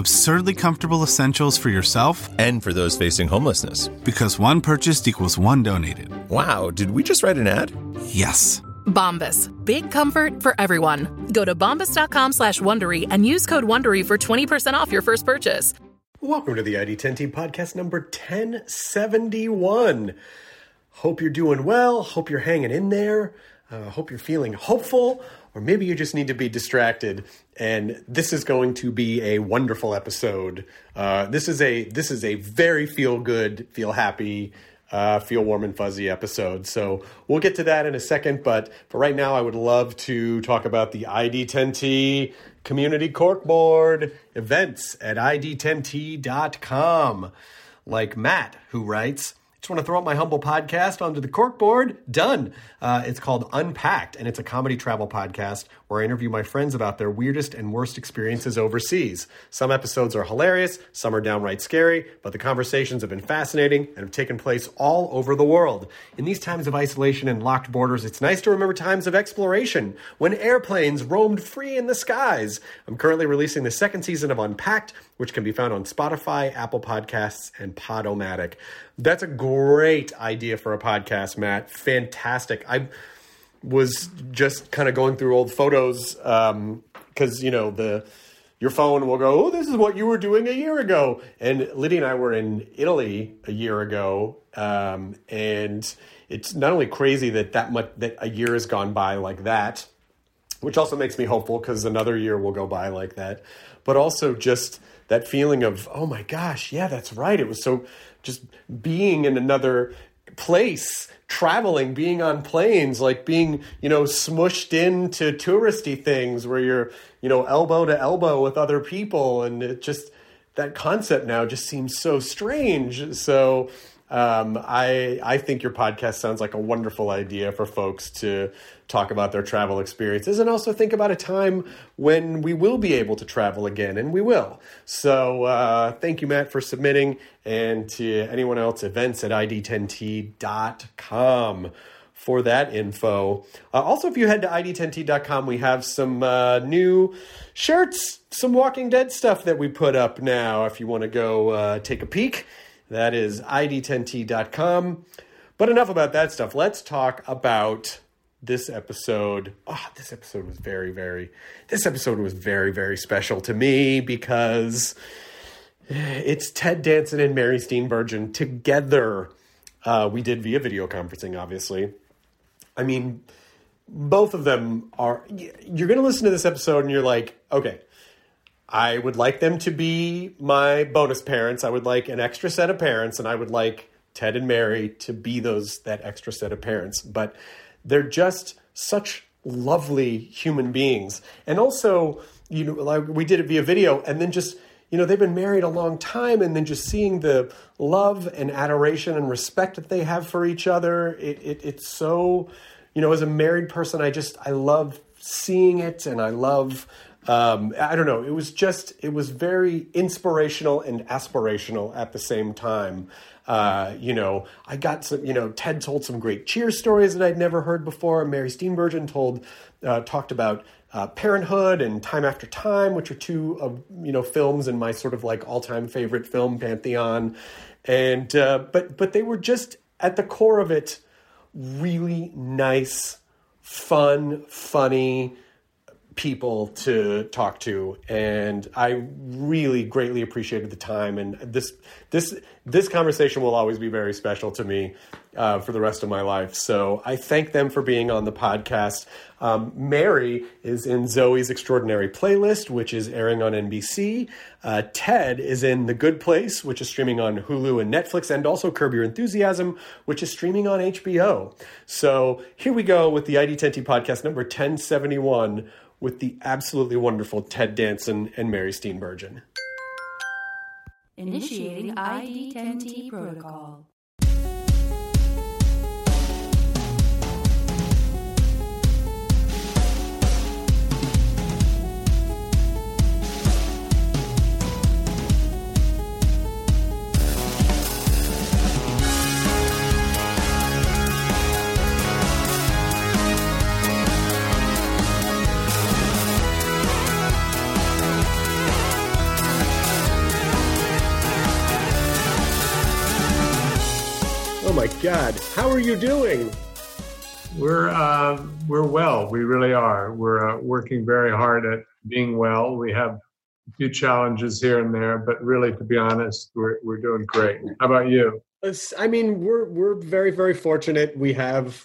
Absurdly comfortable essentials for yourself and for those facing homelessness. Because one purchased equals one donated. Wow, did we just write an ad? Yes. Bombas. Big comfort for everyone. Go to bombas.com slash Wondery and use code Wondery for 20% off your first purchase. Welcome to the ID10T podcast number 1071. Hope you're doing well. Hope you're hanging in there. Uh, hope you're feeling hopeful, or maybe you just need to be distracted. And this is going to be a wonderful episode. Uh, this is a this is a very feel good, feel happy, uh, feel warm and fuzzy episode. So we'll get to that in a second. But for right now, I would love to talk about the ID10T Community Corkboard events at ID10T.com. Like Matt, who writes, just want to throw up my humble podcast onto the corkboard. Done. Uh, it's called Unpacked, and it's a comedy travel podcast where I interview my friends about their weirdest and worst experiences overseas. Some episodes are hilarious, some are downright scary, but the conversations have been fascinating and have taken place all over the world. In these times of isolation and locked borders, it's nice to remember times of exploration when airplanes roamed free in the skies. I'm currently releasing the second season of Unpacked, which can be found on Spotify, Apple Podcasts, and Podomatic. That's a great idea for a podcast, Matt. Fantastic. I was just kind of going through old photos because um, you know the your phone will go, oh, this is what you were doing a year ago. And Lydia and I were in Italy a year ago, um, and it's not only crazy that that much that a year has gone by like that, which also makes me hopeful because another year will go by like that, but also just that feeling of, oh my gosh, yeah, that's right. It was so just being in another place traveling being on planes like being you know smushed into touristy things where you're you know elbow to elbow with other people. And it just that concept now just seems so strange. So um, I I think your podcast sounds like a wonderful idea for folks to talk about their travel experiences and also think about a time when we will be able to travel again, and we will. So uh, thank you, Matt, for submitting, and to anyone else, events at id10t.com for that info. Uh, also, if you head to id10t.com, we have some uh, new shirts, some Walking Dead stuff that we put up now. If you want to go uh, take a peek, that is id10t.com. But enough about that stuff. Let's talk about this episode. Oh, this episode was very, very, this episode was very, very special to me because it's Ted Danson and Mary Steenburgen together. Uh, we did via video conferencing, obviously. I mean, both of them are. You're going to listen to this episode and you're like, okay, I would like them to be my bonus parents. I would like an extra set of parents, and I would like Ted and Mary to be those that extra set of parents. But they're just such lovely human beings, and also, you know, like we did it via video, and then just you know they've been married a long time, and then just seeing the love and adoration and respect that they have for each other, it, it it's so, you know, as a married person, I just I love seeing it, and I love um, I don't know. It was just, it was very inspirational and aspirational at the same time. Uh, you know, I got some, you know, Ted told some great Cheers stories that I'd never heard before. Mary Steenburgen told, uh, talked about uh, Parenthood and Time After Time, which are two of, you know, films in my sort of like all time favorite film pantheon. And, uh, but, but they were just at the core of it, really nice, fun, funny, people to talk to and i really greatly appreciated the time and this this this conversation will always be very special to me uh, for the rest of my life. So i thank them for being on the podcast. Um, mary is in zoey's extraordinary playlist which is airing on nbc uh, ted is in the good place which is streaming on hulu and netflix and also curb your enthusiasm which is streaming on hbo so here we go with the id10t podcast number 1071 with the absolutely wonderful Ted Danson and Mary Steenburgen. Initiating ID10T protocol. My God, how are you doing? We're uh, we're well. We really are. We're uh, working very hard at being well. We have a few challenges here and there, but really, to be honest, we're we're doing great. How about you? I mean, we're we're very very fortunate. We have,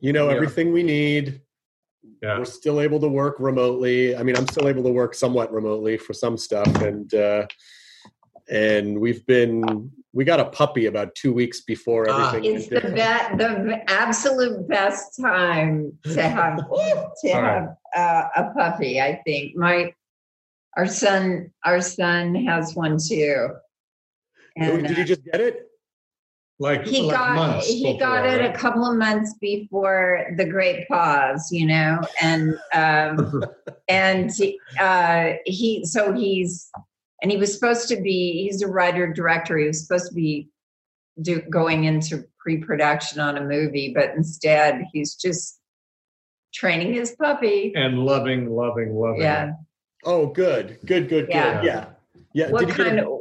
you know, Yeah. everything we need. Yeah. We're still able to work remotely. I mean, I'm still able to work somewhat remotely for some stuff, and uh, and we've been we got a puppy about two weeks before Ah. everything. It's the down. be- the absolute best time to have to All right. have uh, a puppy. I think my our son our son has one too, and Did you just get it? Like he like got months he got before, it right? a couple of months before the great pause you know and um and uh he so he's and he was supposed to be he's a writer director he was supposed to be do going into pre-production on a movie but instead he's just training his puppy and loving, loving, loving. yeah Oh, good, good, good, Yeah. good. Yeah, yeah. what Did he get kind a- of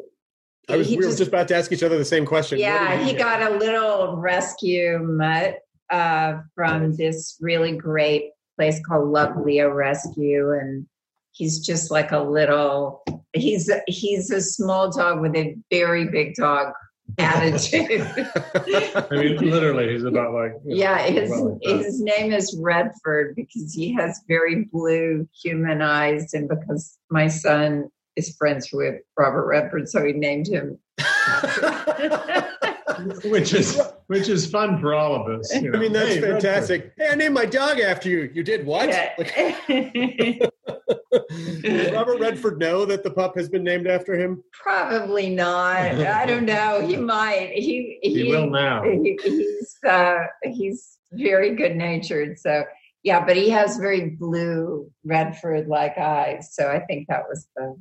I was. he we were just- just about to ask each other the same question. Yeah, did he get? got a little rescue mutt uh, from this really great place called Love Leo Rescue, and he's just like a little. He's he's a small dog with a very big dog attitude. I mean, literally, he's about like you know, yeah, his about like his name is Redford because he has very blue human eyes, and because my son is friends with Robert Redford, so he named him. which is which is fun for all of us. you I mean, that's Hey, Redford. fantastic. Hey, I named my dog after you. You did what? Yeah. Does Robert Redford know that the pup has been named after him? Probably not. I don't know. He might. He he, He will now. he- he's uh, he's very good natured. So yeah, but he has very blue Redford like eyes. So I think that was the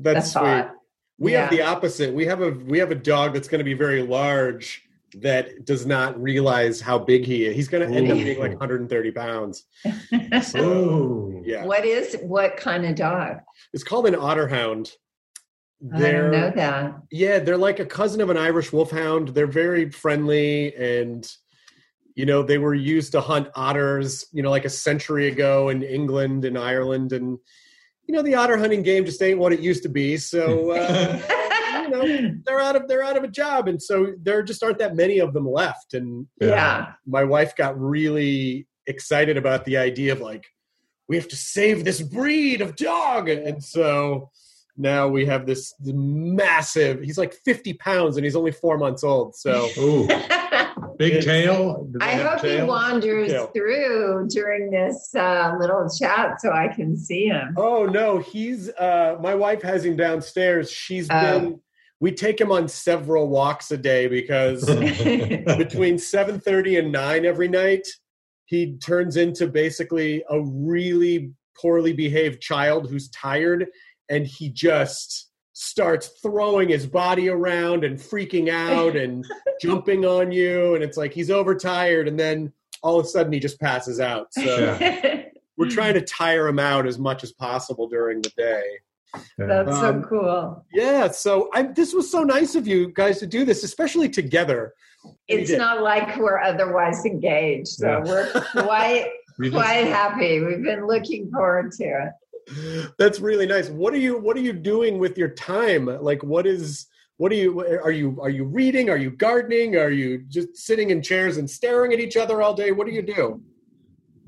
That's the sweet. thought. We have the opposite. We have a we have a dog that's going to be very large that does not realize how big he is. He's going to end up being like 130 pounds. Ooh. Yeah, What is what kind of dog? it's called an otter hound. I don't know that. Yeah, they're like a cousin of an Irish wolfhound. They're very friendly and you know, they were used to hunt otters, you know, like a century ago in England and Ireland and you know, the otter hunting game just ain't what it used to be. So uh, you know, they're out of they're out of a job and so there just aren't that many of them left and uh, Yeah. my wife got really excited about the idea of like we have to save this breed of dog and so now we have this massive he's like 50 pounds and he's only four months old so Ooh. Big tail. I hope he wanders through during this uh, little chat so I can see him. oh no he's uh my wife has him downstairs She's Oh. been we take him on several walks a day because between 7.30 and 9 every night he turns into basically a really poorly behaved child who's tired and he just starts throwing his body around and freaking out and jumping on you and it's like he's overtired and then all of a sudden he just passes out so Yeah. we're trying to tire him out as much as possible during the day That's Um, so cool. yeah so I, this was so nice of you guys to do this especially together It's not like we're otherwise engaged, so Yeah. we're quite quite happy. We've been looking forward to it. That's really nice. What are you What are you doing with your time? Like, what is what are you are you are you reading? Are you gardening? Are you just sitting in chairs and staring at each other all day? What do you do?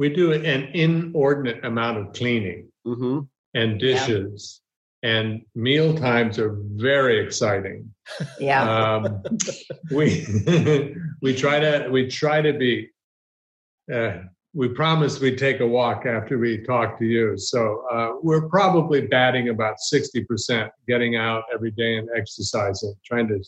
we do an inordinate amount of cleaning Mm-hmm. and dishes, and meal times are very exciting. Yeah. Um, we we try to we try to be. Uh, we promised we'd take a walk after we talk to you, so uh, we're probably batting about sixty percent, getting out every day and exercising, trying to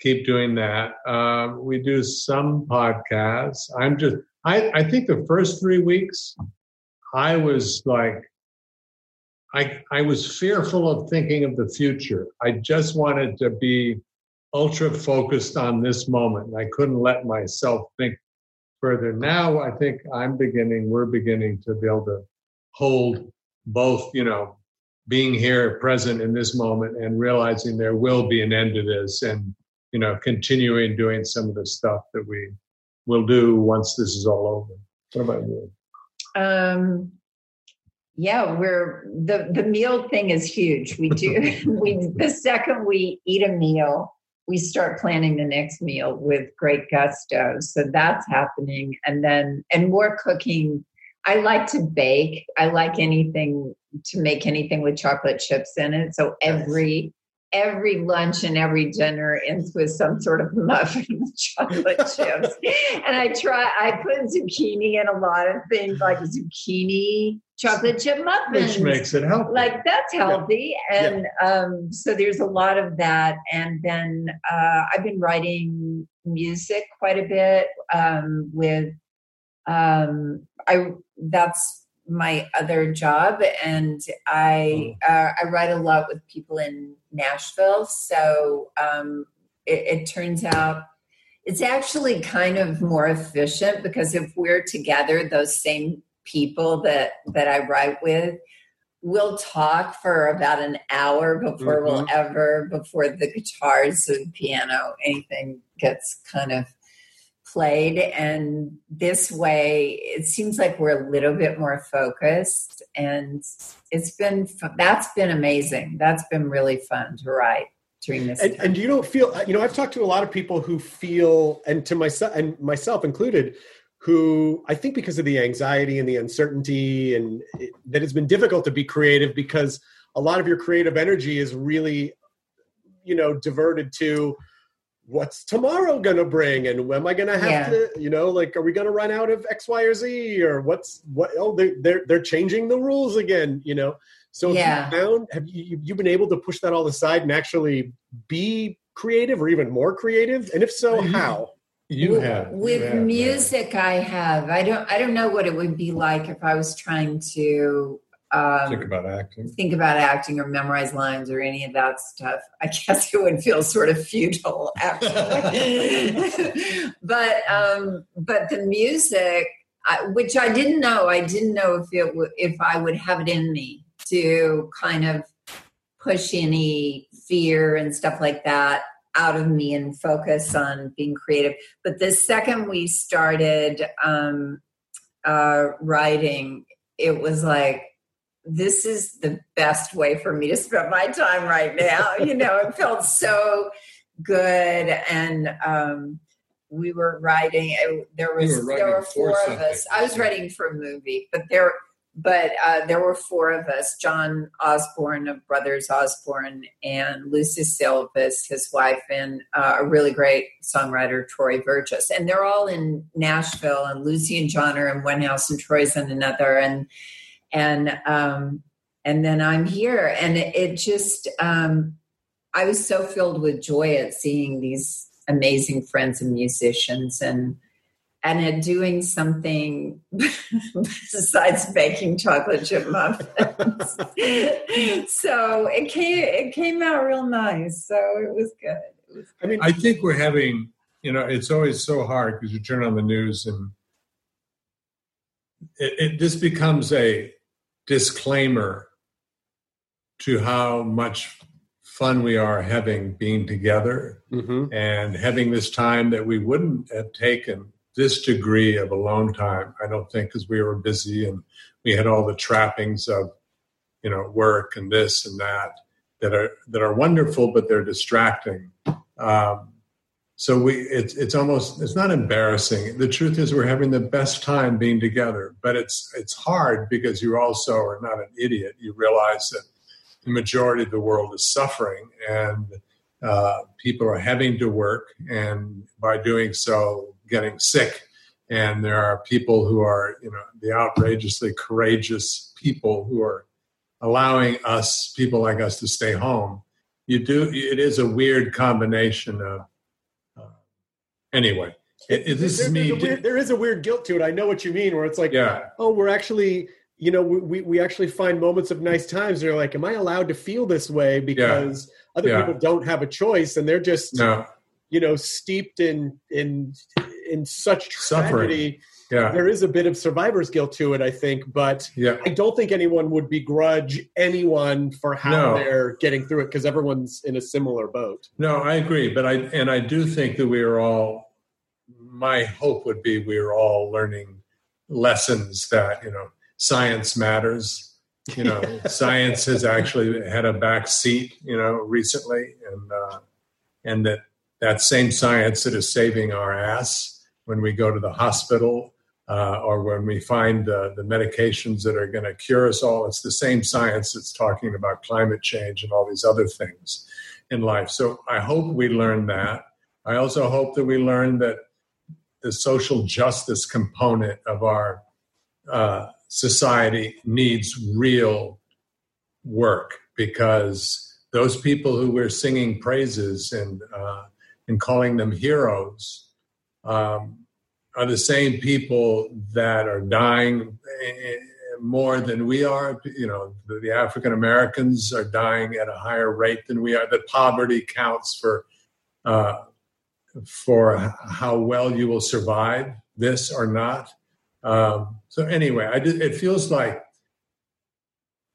keep doing that. Um, we do some podcasts. I'm just. I, I think the first three weeks, I was like, I I was fearful of thinking of the future. I just wanted to be ultra focused on this moment. I couldn't let myself think further. Now I think I'm beginning, we're beginning to be able to hold both, you know, being here present in this moment and realizing there will be an end to this and, you know, continuing doing some of the stuff that we will do once this is all over. What about you? Um, yeah, we're the the meal thing is huge. We do we the second we eat a meal, we start planning the next meal with great gusto. So that's happening, and then and more cooking. I like to bake. I like anything to make anything with chocolate chips in it. So every every lunch and every dinner ends with some sort of muffin with chocolate chips. And I try, I put zucchini in a lot of things like zucchini chocolate chip muffins. Which makes it healthy. like that's healthy. And um, so there's a lot of that. And then uh, I've been writing music quite a bit um, with, um, I, that's my other job and i uh, i write a lot with people in nashville so um, it, it turns out it's actually kind of more efficient because if we're together those same people that that i write with we'll talk for about an hour before we'll ever before the guitars or the piano anything gets kind of played and this way it seems like we're a little bit more focused and it's been that's been amazing that's been really fun to write during this And, time. and you don't feel, you know, I've talked to a lot of people who feel, and to myself, and myself included, who I think because of the anxiety and the uncertainty, and it, that it's been difficult to be creative because a lot of your creative energy is really, you know, diverted to what's tomorrow going to bring and am i going to have Yeah. to you know like are we going to run out of x y or z or what's what oh they, they're they're changing the rules again you know so have Yeah. you found have you you- been able to push that all aside and actually be creative or even more creative and if so Mhm. how You With- have you with have, music i have i don't i don't know what it would be like if i was trying to um, think about acting. think about acting or memorize lines or any of that stuff. I guess it would feel sort of futile, actually. but um, but the music, I, which I didn't know, I didn't know if it would if I would have it in me to kind of push any fear and stuff like that out of me and focus on being creative. But the second we started um, uh, writing, it was like this is the best way for me to spend my time right now. you know, it felt so good. And um, we were writing, it, there was, You were there were four of us. I was writing for a movie, but there, but uh, there were four of us, John Osborne of Brothers Osborne and Lucie Silvas, his wife, and uh, a really great songwriter, Troy Verges. And they're all in Nashville and Lucie and John are in one house and Troy's in another. And, and um and then i'm here. And it, it just um i was so filled with joy at seeing these amazing friends and musicians and and at doing something besides baking chocolate chip muffins. So it came it came out real nice. So it was good. It was i mean I think we're having, you know, it's always so hard because you turn on the news and it, it this becomes a disclaimer to how much fun we are having being together Mhm. and having this time that we wouldn't have taken this degree of alone time. I don't think because we were busy and we had all the trappings of, you know, work and this and that that are that are wonderful, but they're distracting. Um, so we it's it's almost it's not embarrassing. The truth is we're having the best time being together, but it's it's hard because you also are not an idiot. You realize that the majority of the world is suffering and uh, people are having to work and by doing so getting sick and there are people who are you know the outrageously courageous people who are allowing us people like us to stay home you do it is a weird combination of anyway it, it, this there, is me weird, there is a weird guilt to it i know what you mean where it's like yeah oh we're actually you know we, we actually find moments of nice times they're like am i allowed to feel this way because yeah. other Yeah. people don't have a choice and they're just no you know steeped in in in such Suffering. Yeah there is a bit of survivor's guilt to it i think but yeah i don't think anyone would begrudge anyone for how No. they're getting through it because everyone's in a similar boat No, I agree, but I and I do think that we are all. My hope would be we are all learning lessons that you know science matters. You know, science has actually had a back seat. You know, recently, and uh, and that that same science that is saving our ass when we go to the hospital uh, or when we find uh, the medications that are going to cure us all. It's the same science that's talking about climate change and all these other things in life. So I hope we learn that. I also hope that we learn that the social justice component of our uh, society needs real work because those people who we're singing praises and uh, and calling them heroes um, are the same people that are dying eh, more than we are. You know, the, the African Americans are dying at a higher rate than we are. That poverty counts for uh, for how well you will survive this or not. Um, so anyway, I did, it feels like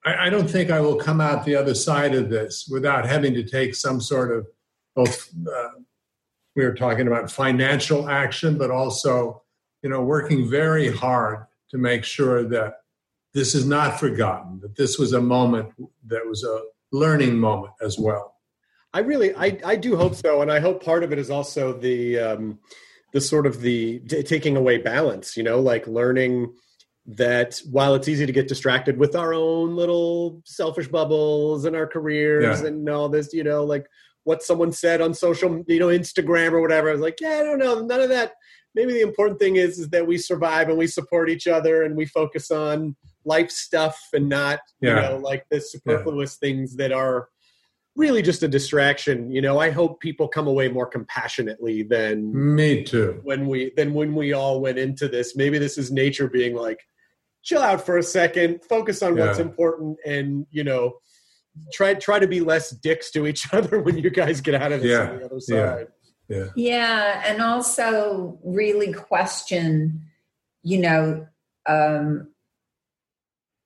I, I don't think I will come out the other side of this without having to take some sort of both. Uh, we were talking about financial action, but also, you know, working very hard to make sure that this is not forgotten. That this was a moment that was a learning moment as well. I really, I, I do hope so, and I hope part of it is also the, um, the sort of the t- taking away balance. You know, like learning that while it's easy to get distracted with our own little selfish bubbles and our careers Yeah. and all this, you know, like what someone said on social, you know, Instagram or whatever. I was like, yeah, I don't know, none of that. Maybe the important thing is is that we survive and we support each other and we focus on life stuff and not, you know, like the superfluous things that are really just a distraction. You know, I hope people come away more compassionately than Me too. when we than when we all went into this. Maybe this is nature being like, chill out for a second, focus on what's important, and you know, try try to be less dicks to each other when you guys get out of this Yeah. on the other Yeah. side. Yeah. Yeah, Yeah. and also really question, you know, um,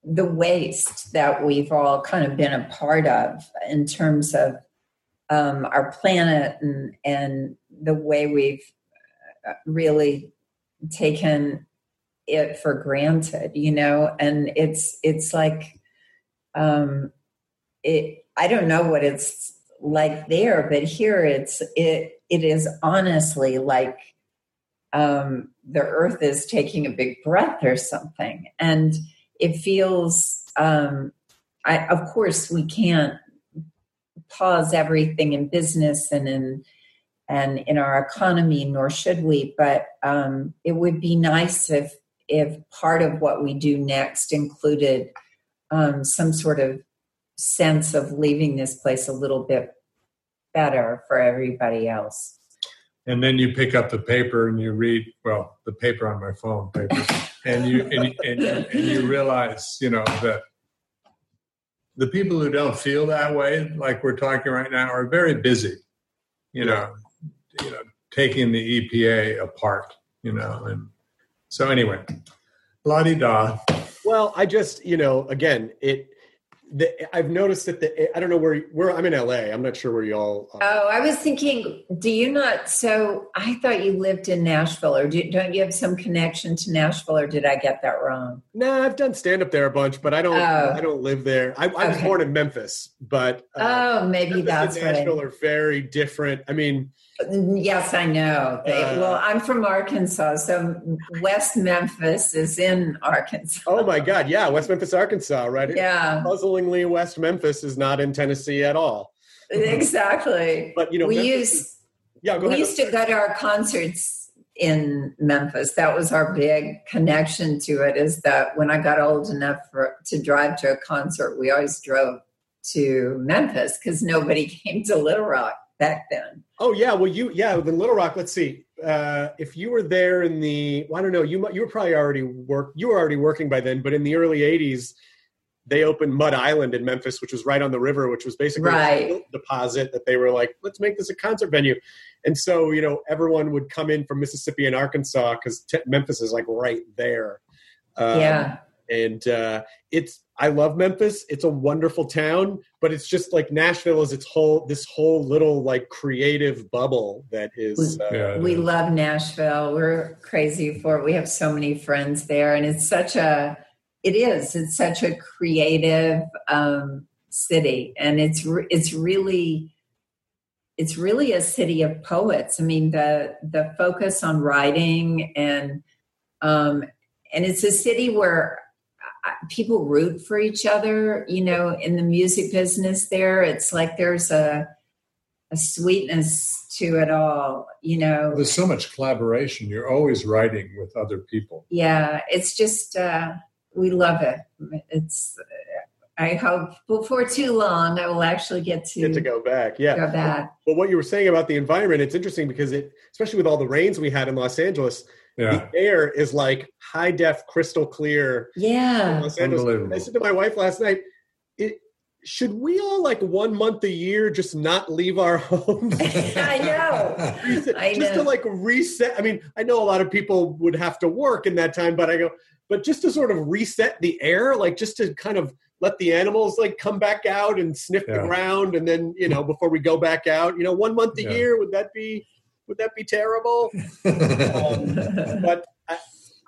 the waste that we've all kind of been a part of in terms of um, our planet and and the way we've uh, really taken it for granted, you know, and it's it's like um, it. I don't know what it's like there, but here it's it it is honestly like um, the earth is taking a big breath or something, and it feels. Um, I, of course, we can't pause everything in business and in and in our economy, nor should we. But um, it would be nice if if part of what we do next included um, some sort of sense of leaving this place a little bit better for everybody else. And then you pick up the paper and you read, well, the paper on my phone, paper, and you and, you- and, you- and you realize, you know, that the people who don't feel that way, like we're talking right now, are very busy. You know, you know, taking the EPA apart. You know, and so anyway, la di da. Well, I just, you know, again, it the, I've noticed that the I don't know where where I'm in LA. I'm not sure where y'all. Are. Oh, I was thinking, do you not? So I thought you lived in Nashville, or do, don't you have some connection to Nashville, or did I get that wrong? Nah, I've done stand up there a bunch, but I don't. Oh. I don't live there. I, I was Okay. born in Memphis, but uh, oh, maybe Memphis that's and. I- Nashville are very different. I mean, Yes, I know. They, Uh, well, I'm from Arkansas, so West Memphis is in Arkansas. oh my God, yeah, West Memphis, Arkansas, right? Yeah, Puzzlingly, West Memphis is not in Tennessee at all. exactly. But you know, we Memphis used Yeah, go we ahead. used to go to our concerts in Memphis. That was our big connection to it. Is that when I got old enough for to drive to a concert, we always drove to Memphis because nobody came to Little Rock back then. Oh yeah, well you yeah, then Little Rock. Let's see. Uh, if you were there in the, well, I don't know, you you were probably already work. You were already working by then, but in the early '80s, they opened Mud Island in Memphis, which was right on the river, which was basically Right. a deposit that they were like, let's make this a concert venue. And so you know, everyone would come in from Mississippi and Arkansas because t- Memphis is like right there. Um, yeah, and uh, it's I love Memphis. It's a wonderful town, but it's just like Nashville is its whole this whole little like creative bubble that is. Uh, Yeah. we love Nashville. We're crazy for it. We have so many friends there, and it's such a. It is. It's such a creative um, city, and it's re- it's really. It's really a city of poets. I mean, the the focus on writing and um, and it's a city where people root for each other. You know, in the music business, there it's like there's a a sweetness to it all. You know, There's so much collaboration. You're always writing with other people. yeah, it's just uh, we love it. It's. I hope before too long I will actually get to, Get to go back, yeah. go back. But what you were saying about the environment, it's interesting because it, especially with all the rains we had in Los Angeles, Yeah. the air is like high def, crystal clear. Yeah, Los Angeles. Unbelievable. I said to my wife last night, it, should we all like one month a year just not leave our homes? I know. Reset- I just to like reset. I mean, I know a lot of people would have to work in that time, but I go, but just to sort of reset the air, like just to kind of let the animals like come back out and sniff the ground, and then you know before we go back out, you know, one month a Yeah. year would that be would that be terrible? Um, but I,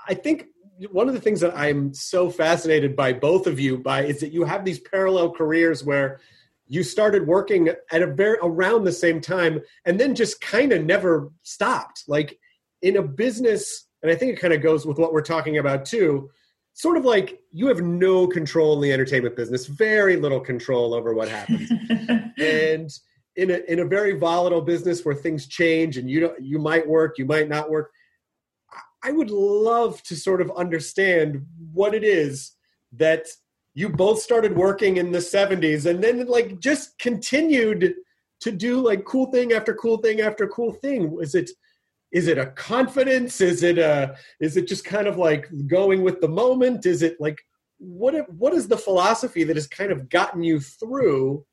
I think one of the things that I'm so fascinated by both of you by is that you have these parallel careers where you started working at a very around the same time and then just kind of never stopped like in a business and i think it kind of goes with what we're talking about too sort of like you have no control in the entertainment business very little control over what happens and in a in a very volatile business where things change and you don't you might work you might not work I- would love to sort of understand what it is that you both started working in the 70s and then like just continued to do like cool thing after cool thing after cool thing. Is it is it a confidence? Is it a is it just kind of like going with the moment? Is it like what what is the philosophy that has kind of gotten you through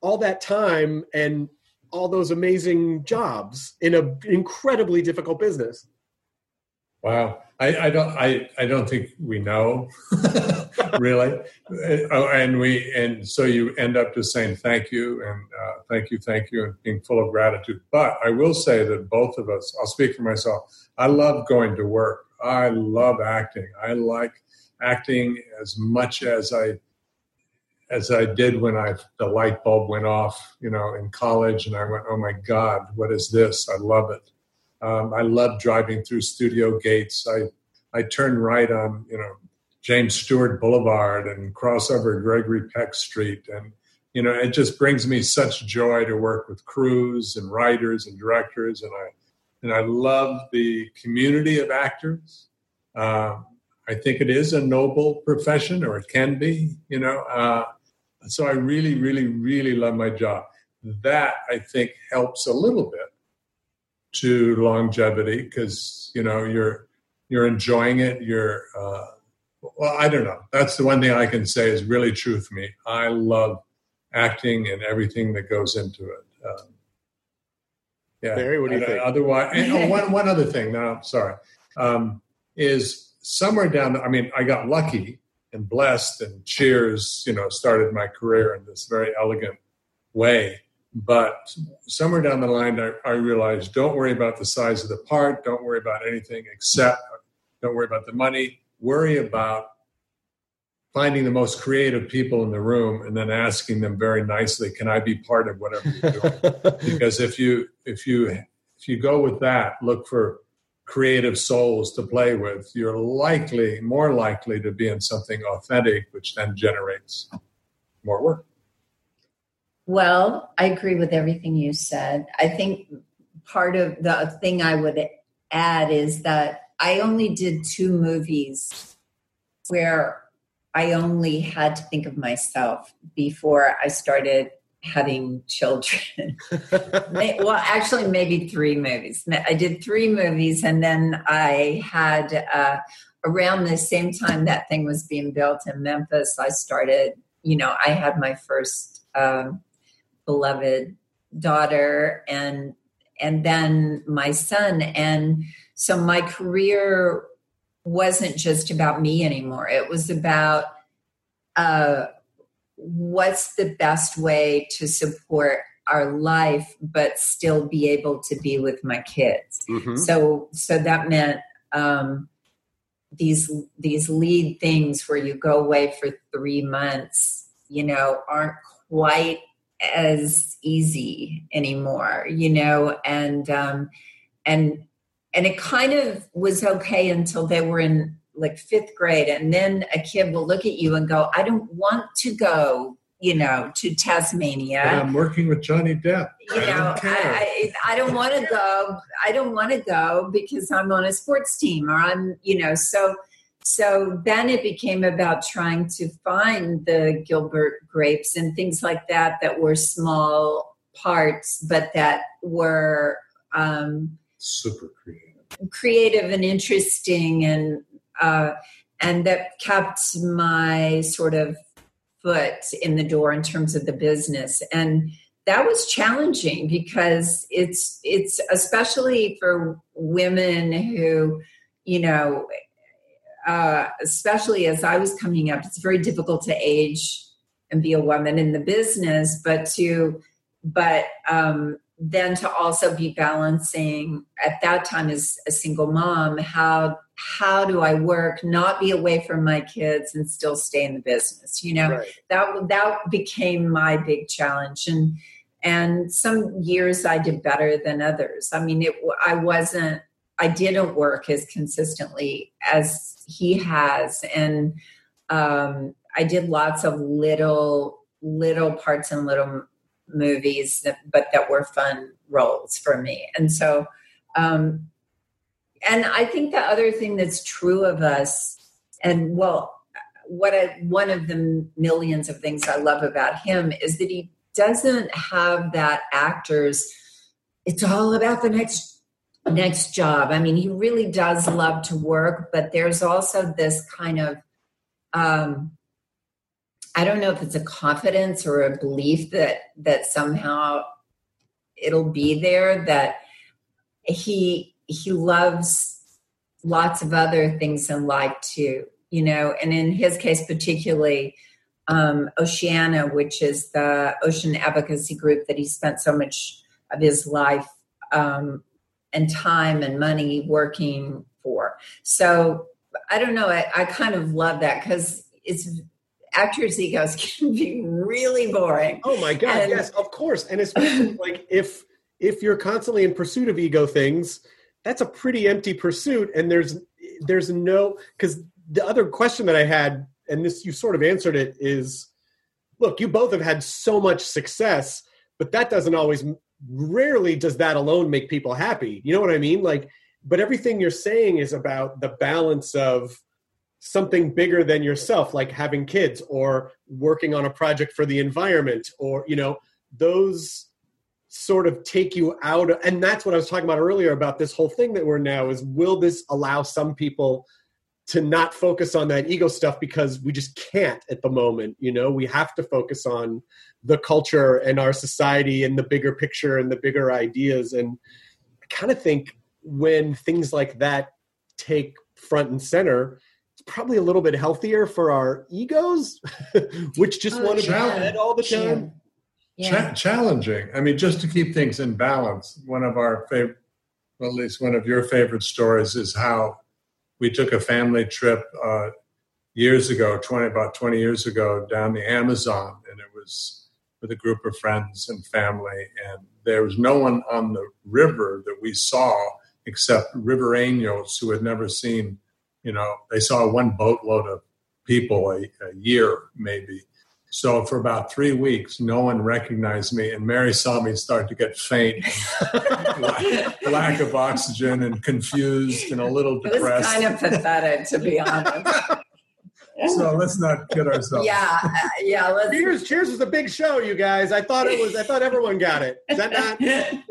all that time and all those amazing jobs in an incredibly difficult business Wow. I, I don't I, I don't think we know really. Uh, oh, and we and so you end up just saying thank you and uh, thank you, thank you, and being full of gratitude. But I will say that both of us, I'll speak for myself, I love going to work. I love acting. I like acting as much as I as I did when I the light bulb went off, you know, in college, and I went, "Oh my God, what is this? I love it." Um, I love driving through studio gates. I I turn right on you know James Stewart Boulevard and cross over Gregory Peck Street, and you know it just brings me such joy to work with crews and writers and directors, and I and I love the community of actors. Um, I think it is a noble profession, or it can be, you know. Uh, so I really, really, really love my job. That I think helps a little bit to longevity because you know you're you're enjoying it. You're uh, well, I don't know. That's the one thing I can say is really true for me. I love acting and everything that goes into it. Um, yeah. Mary, what do you And, uh, think? Otherwise, and, oh, one one other thing. No, sorry. Um, is somewhere down. The, I mean, I got lucky and blessed and cheers you know started my career in this very elegant way. But somewhere down the line I, I realized don't worry about the size of the part don't worry about anything except don't worry about the money. Worry about finding the most creative people in the room and then asking them very nicely can i be part of whatever you're doing? Because if you if you if you go with that look for creative souls to play with, you're likely, more likely to be in something authentic, which then generates more work. Well, I agree with everything you said. I think part of the thing I would add is that I only did two movies where I only had to think of myself before I started having children. well, actually, maybe three movies. I did three movies, and then I had uh, around the same time that thing was being built in Memphis. I started, you know, I had my first um, beloved daughter, and and then my son, and so my career wasn't just about me anymore. It was about uh, what's the best way to support our life but still be able to be with my kids mm-hmm. so so that meant um, these these lead things where you go away for three months you know aren't quite as easy anymore you know and um and and it kind of was okay until they were in like fifth grade and then a kid will look at you and go i don't want to go you know to tasmania. But i'm working with johnny depp. You know i, I, I don't want to go i don't want to go because i'm on a sports team or i'm you know so so then it became about trying to find the gilbert grapes and things like that that were small parts but that were um super creative. creative and interesting and uh, and that kept my sort of foot in the door in terms of the business. And that was challenging because it's it's especially for women who you know uh, especially as i was coming up it's very difficult to age and be a woman in the business but to but um, then to also be balancing at that time as a single mom how how do i work not be away from my kids and still stay in the business you know right. that that became my big challenge and and some years i did better than others i mean it i wasn't i didn't work as consistently as he has and um i did lots of little little parts and little movies, that, but that were fun roles for me. And so, um, and I think the other thing that's true of us, and well, what I, one of the millions of things I love about him is that he doesn't have that actor's. It's all about the next next job. I mean, he really does love to work, but there's also this kind of um, I don't know if it's a confidence or a belief that that somehow it'll be there that he he loves lots of other things in life too you know and in his case particularly um, oceana which is the ocean advocacy group that he spent so much of his life um, and time and money working for so i don't know i, I kind of love that because it's actors' egos can be really boring. Oh my god, and, yes, of course. And especially like if if you're constantly in pursuit of ego things, that's a pretty empty pursuit. And there's there's no because the other question that I had, and this you sort of answered it, is look, you both have had so much success, but that doesn't always rarely does that alone make people happy. You know what I mean? Like, but everything you're saying is about the balance of something bigger than yourself like having kids or working on a project for the environment or you know those sort of take you out of, and that's what i was talking about earlier about this whole thing that we're now is will this allow some people to not focus on that ego stuff because we just can't at the moment you know we have to focus on the culture and our society and the bigger picture and the bigger ideas and i kind of think when things like that take front and center it's probably a little bit healthier for our egos, which just Oh, want to be yeah. fed all the time. Cha- challenging. I mean, just to keep things in balance. One of our favorite, well, at least one of your favorite stories, is how we took a family trip uh, years ago, twenty about twenty years ago, down the Amazon, and it was with a group of friends and family, and there was no one on the river that we saw except ribereños who had never seen. You know, they saw one boatload of people a, a year, maybe. So for about three weeks, no one recognized me, and Mary saw me start to get faint, lack, lack of oxygen, and confused and a little It was depressed. kind of pathetic, to be honest. so let's not kid ourselves. yeah, uh, yeah. Let's, Cheers! Cheers was a big show, you guys. I thought it was. I thought everyone got it. Is that not?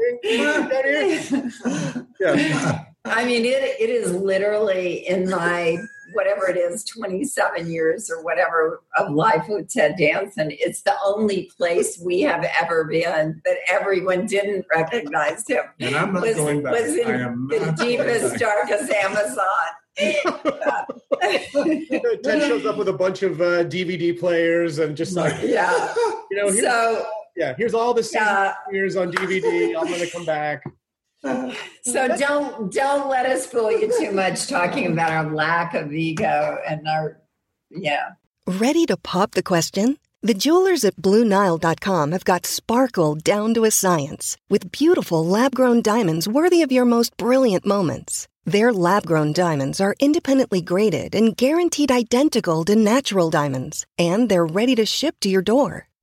Yeah. I mean, it, it is literally in my whatever it is, 27 years or whatever of life with Ted Danson. It's the only place we have ever been that everyone didn't recognize him. And I'm not was, going back. was in I am the not going deepest, back. darkest Amazon. Ted shows up with a bunch of uh, DVD players and just like, yeah. you know, here's, So, yeah, here's all the season yeah. years on DVD. I'm gonna come back. So don't don't let us fool you too much talking about our lack of ego and our yeah. Ready to pop the question? The jewelers at BlueNile.com have got sparkle down to a science with beautiful lab grown diamonds worthy of your most brilliant moments. Their lab grown diamonds are independently graded and guaranteed identical to natural diamonds, and they're ready to ship to your door.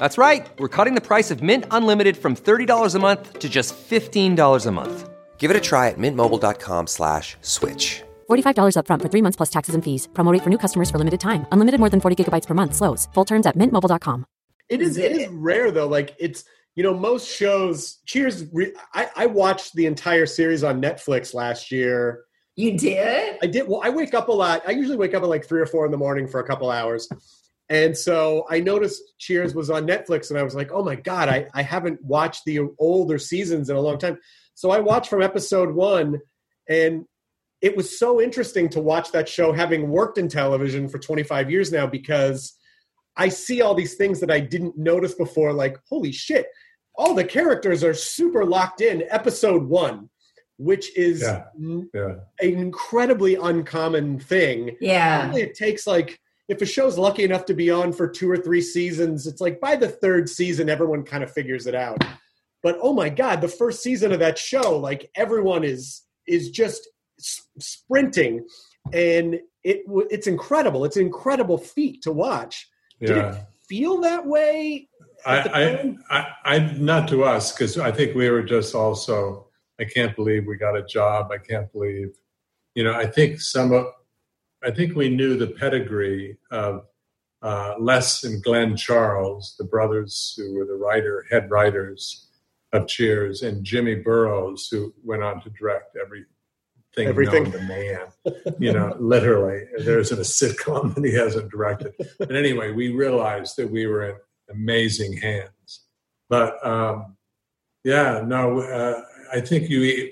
That's right. We're cutting the price of Mint Unlimited from $30 a month to just $15 a month. Give it a try at mintmobile.com slash switch. $45 upfront for three months plus taxes and fees. Promo rate for new customers for limited time. Unlimited more than 40 gigabytes per month. Slows. Full terms at mintmobile.com. It is. It is rare though. Like it's you know most shows. Cheers. Re, I I watched the entire series on Netflix last year. You did? I did. Well, I wake up a lot. I usually wake up at like three or four in the morning for a couple hours. And so I noticed Cheers was on Netflix, and I was like, "Oh my god, I, I haven't watched the older seasons in a long time." So I watched from episode one, and it was so interesting to watch that show, having worked in television for 25 years now, because I see all these things that I didn't notice before. Like, holy shit, all the characters are super locked in. Episode one, which is Yeah. Yeah. an incredibly uncommon thing. Yeah. Normally it takes like if a show's lucky enough to be on for two or three seasons, it's like by the third season, everyone kind of figures it out. But oh my god, the first season of that show, like everyone is is just sprinting, and it it's incredible. It's an incredible feat to watch. Did Yeah. it feel that way? I, I. I, I, not to us, because I think we were just also, I can't believe we got a job. I can't believe, you know, I think some of, I think we knew the pedigree of uh, Les and Glenn Charles, the brothers who were the writer, head writers of Cheers, and Jimmy Burrows, who went on to direct everything, Everything. known to man. You know, literally, there isn't a sitcom that he hasn't directed. But anyway, we realized that we were in amazing hands. But um, yeah, no, uh, I think you.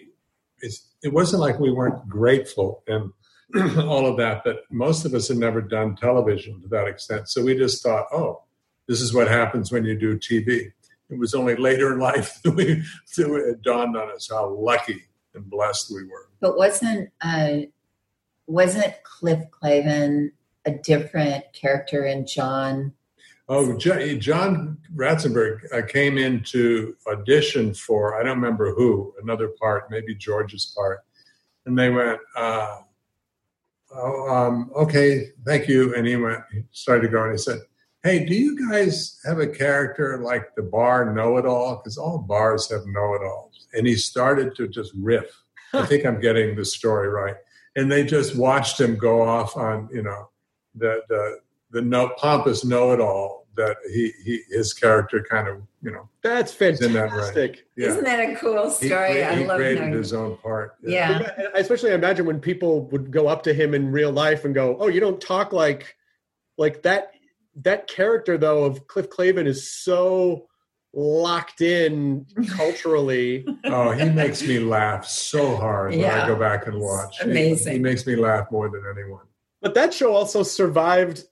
It's, it wasn't like we weren't grateful and all of that, but most of us had never done television to that extent. So we just thought, oh, this is what happens when you do TV. It was only later in life that we that it dawned on us how lucky and blessed we were. But wasn't uh wasn't Cliff Clavin a different character in John? Oh, Jo- John Ratzenberger uh, came in to audition for, I don't remember who, another part, maybe George's part. And they went, uh, oh, um, okay, thank you. And he went, started to go and he said, hey, do you guys have a character like the bar know-it-all? Because all bars have know-it-alls. And he started to just riff. I think I'm getting the story right. And they just watched him go off on, you know, the, the the no pompous know-it-all that he, he his character kind of you know That's is in that fantastic. Yeah. Isn't that a cool he, story? crea- I he love created knowing. his own part. Yeah. And uh, I especially imagine when people would go up to him in real life and go, "Oh, you don't talk like like that." That character though of Cliff Clavin is so locked in culturally. Oh, he makes me laugh so hard when I go back and watch. He- amazing. He, makes me laugh more than anyone. But that show also survived.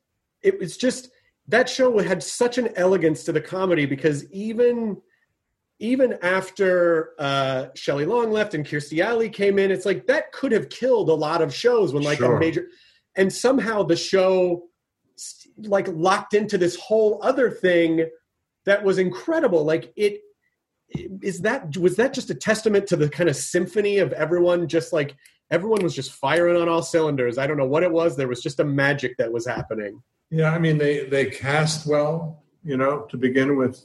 It was just that show had such an elegance to the comedy because even even after uh, Shelley Long left and Kirstie Alley came in, it's like that could have killed a lot of shows when like Sure. a major, and somehow the show like locked into this whole other thing that was incredible. Like it is that was that just a testament to the kind of symphony of everyone just like everyone was just firing on all cylinders. I don't know what it was. There was just a magic that was happening. Yeah, I mean they they cast well, you know, to begin with.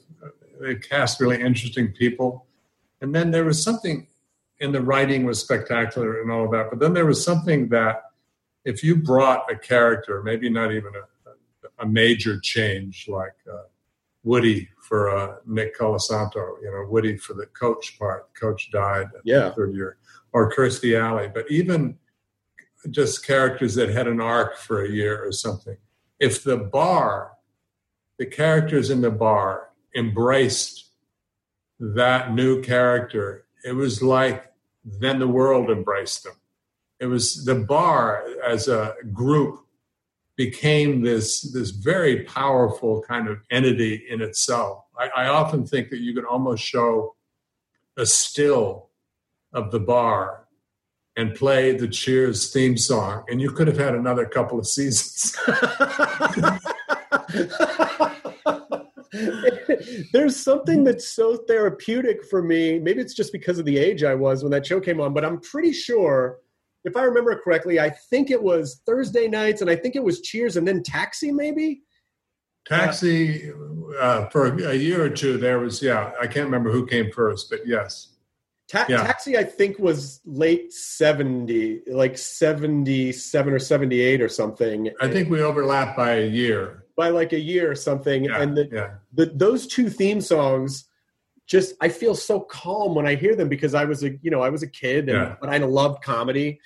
They cast really interesting people, and then there was something and the writing was spectacular and all of that. But then there was something that if you brought a character, maybe not even a, a major change like uh, Woody for uh, Nick Colasanto, you know, Woody for the coach part. Coach died Yeah. the third year, or Kirstie Alley, but even just characters that had an arc for a year or something. If the bar, the characters in the bar embraced that new character, it was like then the world embraced them. It was the bar as a group became this this very powerful kind of entity in itself. I, I often think that you could almost show a still of the bar and play the Cheers theme song, and you could have had another couple of seasons. There's something that's so therapeutic for me. Maybe it's just because of the age I was when that show came on, but I'm pretty sure, if I remember correctly, I think it was Thursday nights and I think it was Cheers and then Taxi, maybe? Taxi uh, for a year or two. There was yeah, I can't remember who came first, but yes, Ta- Yeah. Taxi, I think, was late 70, like 77 or 78 or something. I think we overlapped by a year. by like a year or something. Yeah, and the, yeah. the those two theme songs just I feel so calm when I hear them because I was a you know I was a kid and but I loved comedy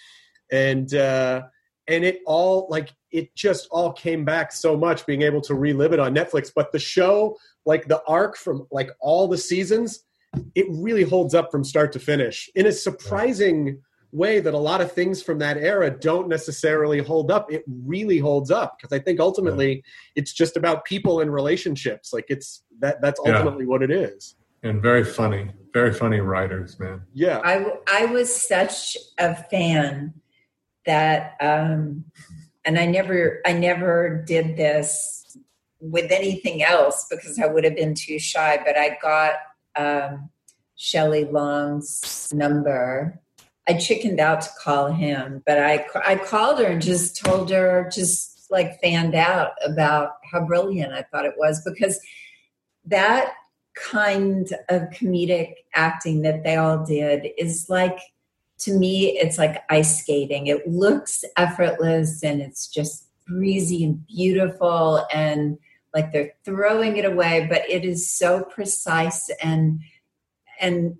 and uh and it all like it just all came back so much being able to relive it on Netflix but the show like the arc from like all the seasons it really holds up from start to finish in a surprising way that a lot of things from that era don't necessarily hold up. It really holds up because i think ultimately it's just about people and relationships. Like it's that that's Yeah. ultimately what it is. And very funny, very funny writers, man. yeah. I i was such a fan that um and i never i never did this with anything else because i would have been too shy but i got um shelley long's number. I chickened out to call him but i i called her and just told her just like fanned out about how brilliant i thought it was because that kind of comedic acting that they all did is like to me it's like ice skating. It looks effortless and it's just breezy and beautiful and like they're throwing it away but it is so precise and and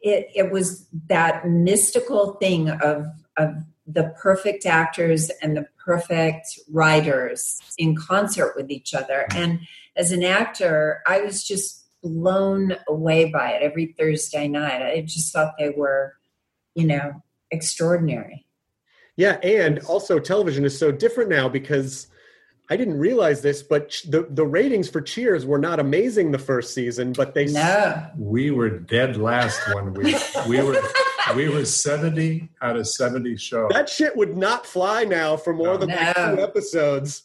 it it was that mystical thing of of the perfect actors and the perfect writers in concert with each other. And as an actor i was just blown away by it every thursday night. I just thought they were you know extraordinary. Yeah and also television is so different now because i didn't realize this but the, the ratings for cheers were not amazing the first season but they no We were dead last one week. We were we were seventy out of seventy shows. that shit would not fly now for more than No. two episodes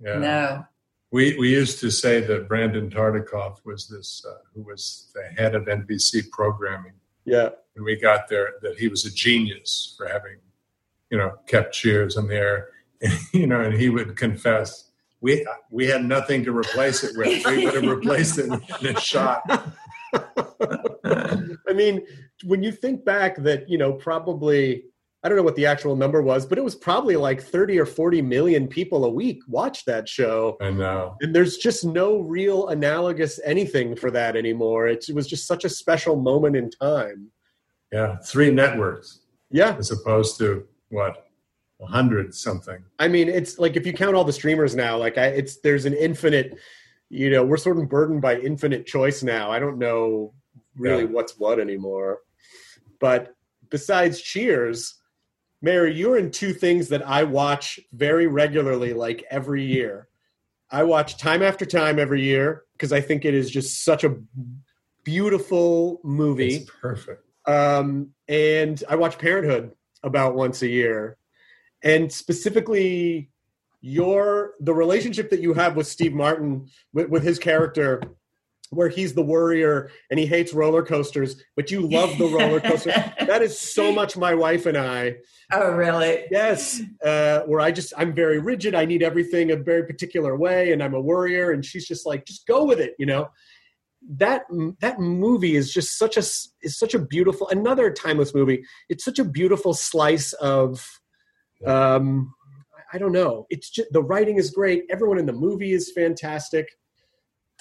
Yeah. no We we used to say that Brandon Tartikoff was this uh, who was the head of NBC programming, yeah and we got there that he was a genius for having, you know, kept Cheers on the air. you know, and he would confess we we had nothing to replace it with. We would have replaced it in a shot. I mean, when you think back that, you know, probably I don't know what the actual number was, but it was probably like 30 or 40 million people a week watch that show. I know. And there's just no real analogous anything for that anymore. It was just such a special moment in time. Yeah, three networks. Yeah. As opposed to what? A hundred something. I mean, it's like if you count all the streamers now, like I, it's there's an infinite, you know, we're sort of burdened by infinite choice now. I don't know really Yeah. what's what anymore. But besides Cheers, Mary, you're in two things that I watch very regularly, like every year. I watch time after time every year because I think it is just such a beautiful movie. It's perfect. Um, and I watch Parenthood about once a year. And specifically, your the relationship that you have with Steve Martin with, with his character, where he's the worrier and he hates roller coasters, but you love the roller coaster. that is so much my wife and I. Oh, really? Yes, uh, where I just I'm very rigid. I need everything a very particular way, and I'm a worrier. And she's just like, just go with it, you know. That that movie is just such a is such a beautiful another timeless movie. It's such a beautiful slice of, um, I don't know. It's just the writing is great. Everyone in the movie is fantastic.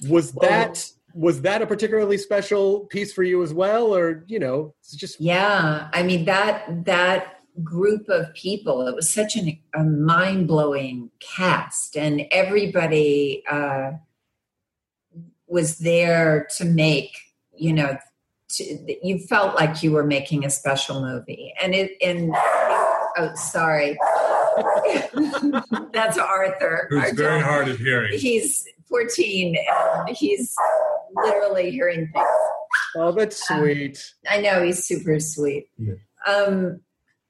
Was that was that a particularly special piece for you as well, or you know, it's just Yeah, I mean that that group of people. It was such an, a mind blowing cast, and everybody uh, was there to make you know. To, you felt like you were making a special movie, and it and oh, sorry, that's Arthur. Who's our very dog. hard of hearing. He's fourteen, and he's literally hearing things. oh, that's sweet. I know he's super sweet. Yeah. Um,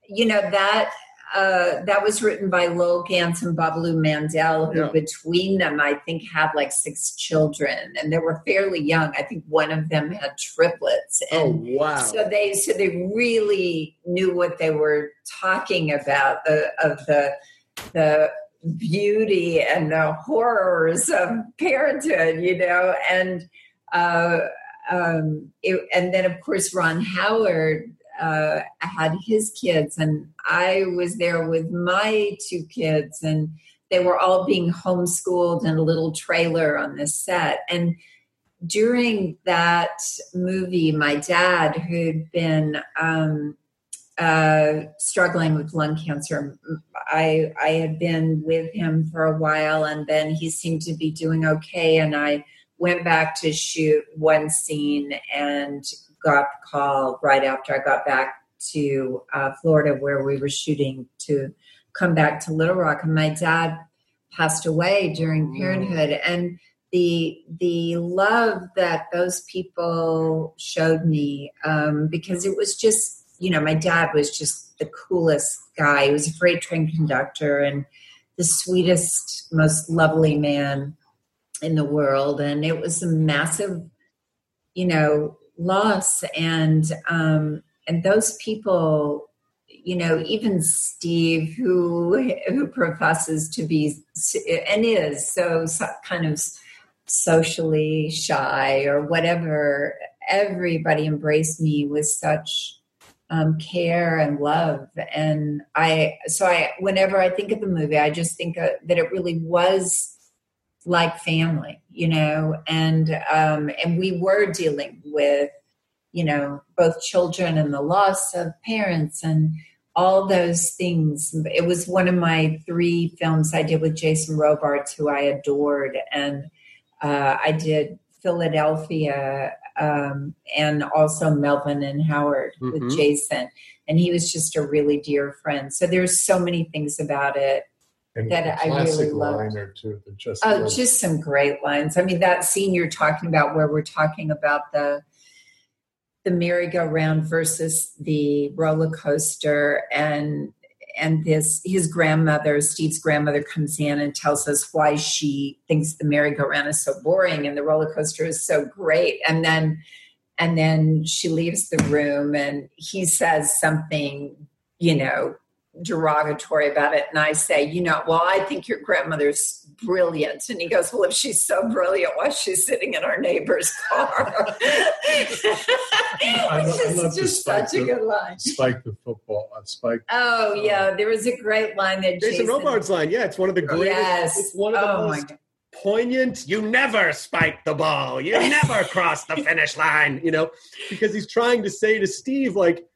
you know that uh, that was written by Lowell Ganz and Babaloo Mandel, who Yeah. between them I think had like six children, and they were fairly young. I think one of them had triplets. Oh And wow! so they so they really knew what they were talking about the of the the beauty and the horrors of parenthood, you know, and uh, um, it, and then of course Ron Howard uh, had his kids, and I was there with my two kids, and they were all being homeschooled in a little trailer on this set, and during that movie, my dad, who'd been um, uh, struggling with lung cancer, I I had been with him for a while, and then he seemed to be doing okay, and I went back to shoot one scene and got the call right after I got back to uh, Florida, where we were shooting to come back to Little Rock, and my dad passed away during Parenthood, and the the love that those people showed me um, because it was just you know my dad was just the coolest guy. He was a freight train conductor and the sweetest most lovely man in the world. And it was a massive you know loss and um and those people you know even steve who who professes to be and is so, so kind of socially shy or whatever everybody embraced me with such um, care and love. And i so i whenever i think of the movie i just think that it really was like family you know and um and we were dealing with you know both children and the loss of parents and all those things it was one of my three films i did with jason robards who i adored and uh, i did philadelphia um, and also melvin and howard Mhm. with jason and he was just a really dear friend so there's so many things about it And that I really classic loved. line or two that just Oh, just some great lines. I mean, that scene you're talking about where we're talking about the the merry-go-round versus the roller coaster and and this his grandmother steve's grandmother comes in and tells us why she thinks the merry-go-round is so boring and the roller coaster is so great and then and then she leaves the room and he says something you know derogatory about it. And I say, you know, well, I think your grandmother's brilliant. And he goes, well, if she's so brilliant, why is she sitting in our neighbor's car? I, lo- I love just spike such a good line. spike the football. Uh, spike. Oh, yeah. There was a great line that Jason Robards line, yeah, it's one of the greatest. Yes. It's one of the Oh, my most poignant. You never spike the ball. You never cross the finish line. You know, because he's trying to say to Steve, like,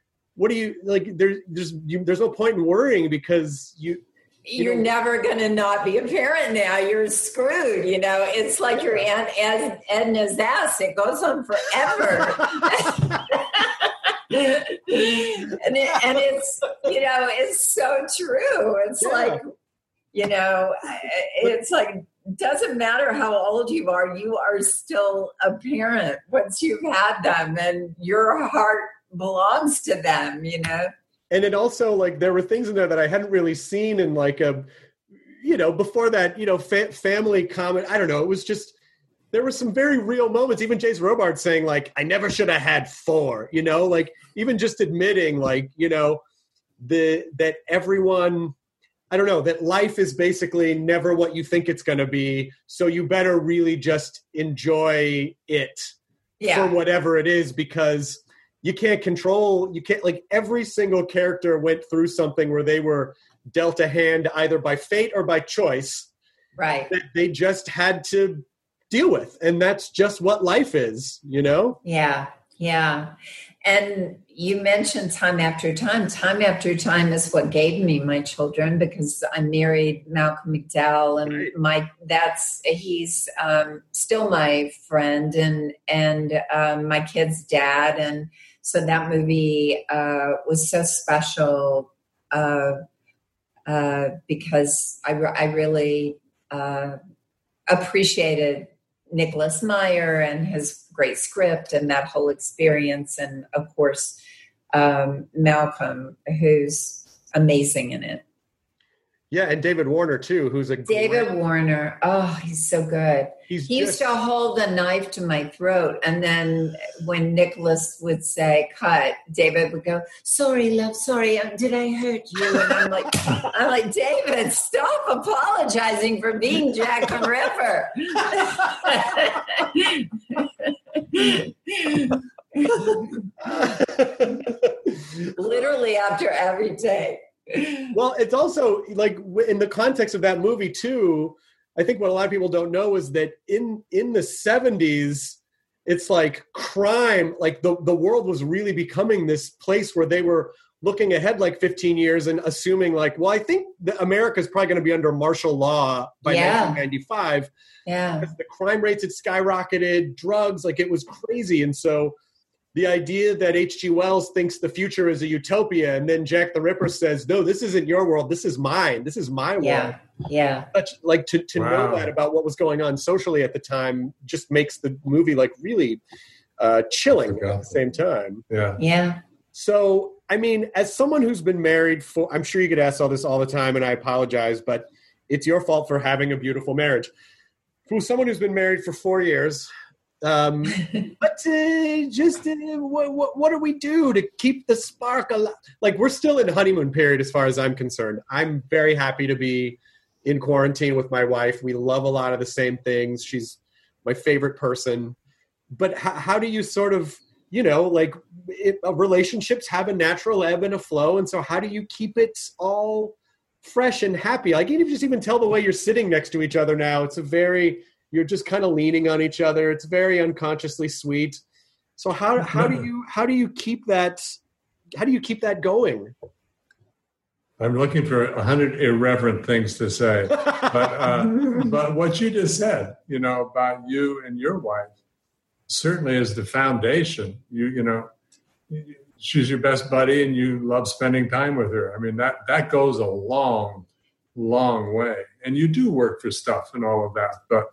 what do you like? There's there's you, there's no point in worrying because you. you You're know, never going to not be a parent now. You're screwed. You know, it's like your Aunt Ed, Edna's ass. It goes on forever. and, it, and it's, you know, it's so true. It's Yeah. like, you know, it's like, doesn't matter how old you are, you are still a parent once you've had them and your heart belongs to them, you know? and it also like there were things in there that I hadn't really seen in like a, you know, before that, you know, fa- family comment. I don't know. It was just there were some very real moments. Even Jason Robards saying like, "I never should have had four, You know, like even just admitting like, you know, the that everyone. I don't know that life is basically never what you think it's going to be. So you better really just enjoy it Yeah. for whatever it is because you can't control you can't like every single character went through something where they were dealt a hand either by fate or by choice Right. that they just had to deal with and that's just what life is you know Yeah, yeah. And you mentioned time after time. Time after time is what gave me my children because I married Malcolm McDowell, and Right. my that's he's um, still my friend and and um, my kid's dad, and so that movie uh, was so special uh, uh, because I I really uh, appreciated Nicholas Meyer and his great script and that whole experience, and of course um, Malcolm, who's amazing in it. Yeah and david warner too who's a David great- Warner, oh, he's so good. he's He used to hold a knife to my throat, and then when Nicholas would say "cut," David would go, "Sorry, love, sorry, um, did I hurt you?" And I'm like, "I'm like, David, stop apologizing for being Jack the Ripper." Literally after every day. Well it's also like in the context of that movie too i think what a lot of people don't know is that in in the 70s it's like crime like the, the world was really becoming this place where they were looking ahead like 15 years and assuming like well i think that america's probably going to be under martial law by Yeah. 1995 Yeah. the crime rates had skyrocketed, drugs, like it was crazy. And so the idea that H.G. Wells thinks the future is a utopia, and then Jack the Ripper says, No, this isn't your world, this is mine, this is my world. Yeah. Yeah. Like to, to know that about what was going on socially at the time just makes the movie like really uh, chilling at the same time. Yeah. Yeah. So, I mean, as someone who's been married for, I'm sure you get asked all this all the time, and I apologize, but it's your fault for having a beautiful marriage. For someone who's been married for four years, um, but uh, just uh, what, what, what do we do to keep the spark alive? Like, we're still in honeymoon period as far as I'm concerned. I'm very happy to be in quarantine with my wife. We love a lot of the same things. She's my favorite person. But how, how do you sort of, you know, like it, uh, relationships have a natural ebb and a flow. And so, how do you keep it all fresh and happy? Like, even if you just even tell the way you're sitting next to each other now, it's a very, you're just kind of leaning on each other. It's very unconsciously sweet. So how how do you how do you keep that how do you keep that going? I'm looking for a hundred irreverent things to say, but uh, but what you just said, you know, about you and your wife, certainly is the foundation. You you know, she's your best buddy, and you love spending time with her. I mean that that goes a long, long way. And you do work for stuff and all of that, but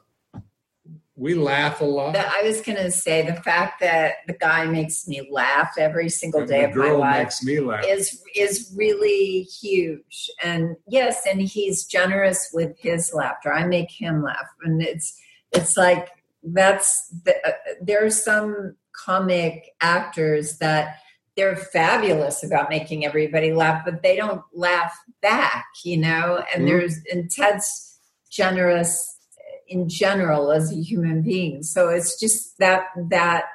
we laugh a lot. The- I was going to say the fact that the guy makes me laugh every single and day the of my girl life makes me laugh. is is really huge. And yes, and he's generous with his laughter. I make him laugh, and it's it's like that's the, uh, there are some comic actors that they're fabulous about making everybody laugh, but they don't laugh back, you know. And Mhm. there's intense, generous in general as a human being, so it's just that that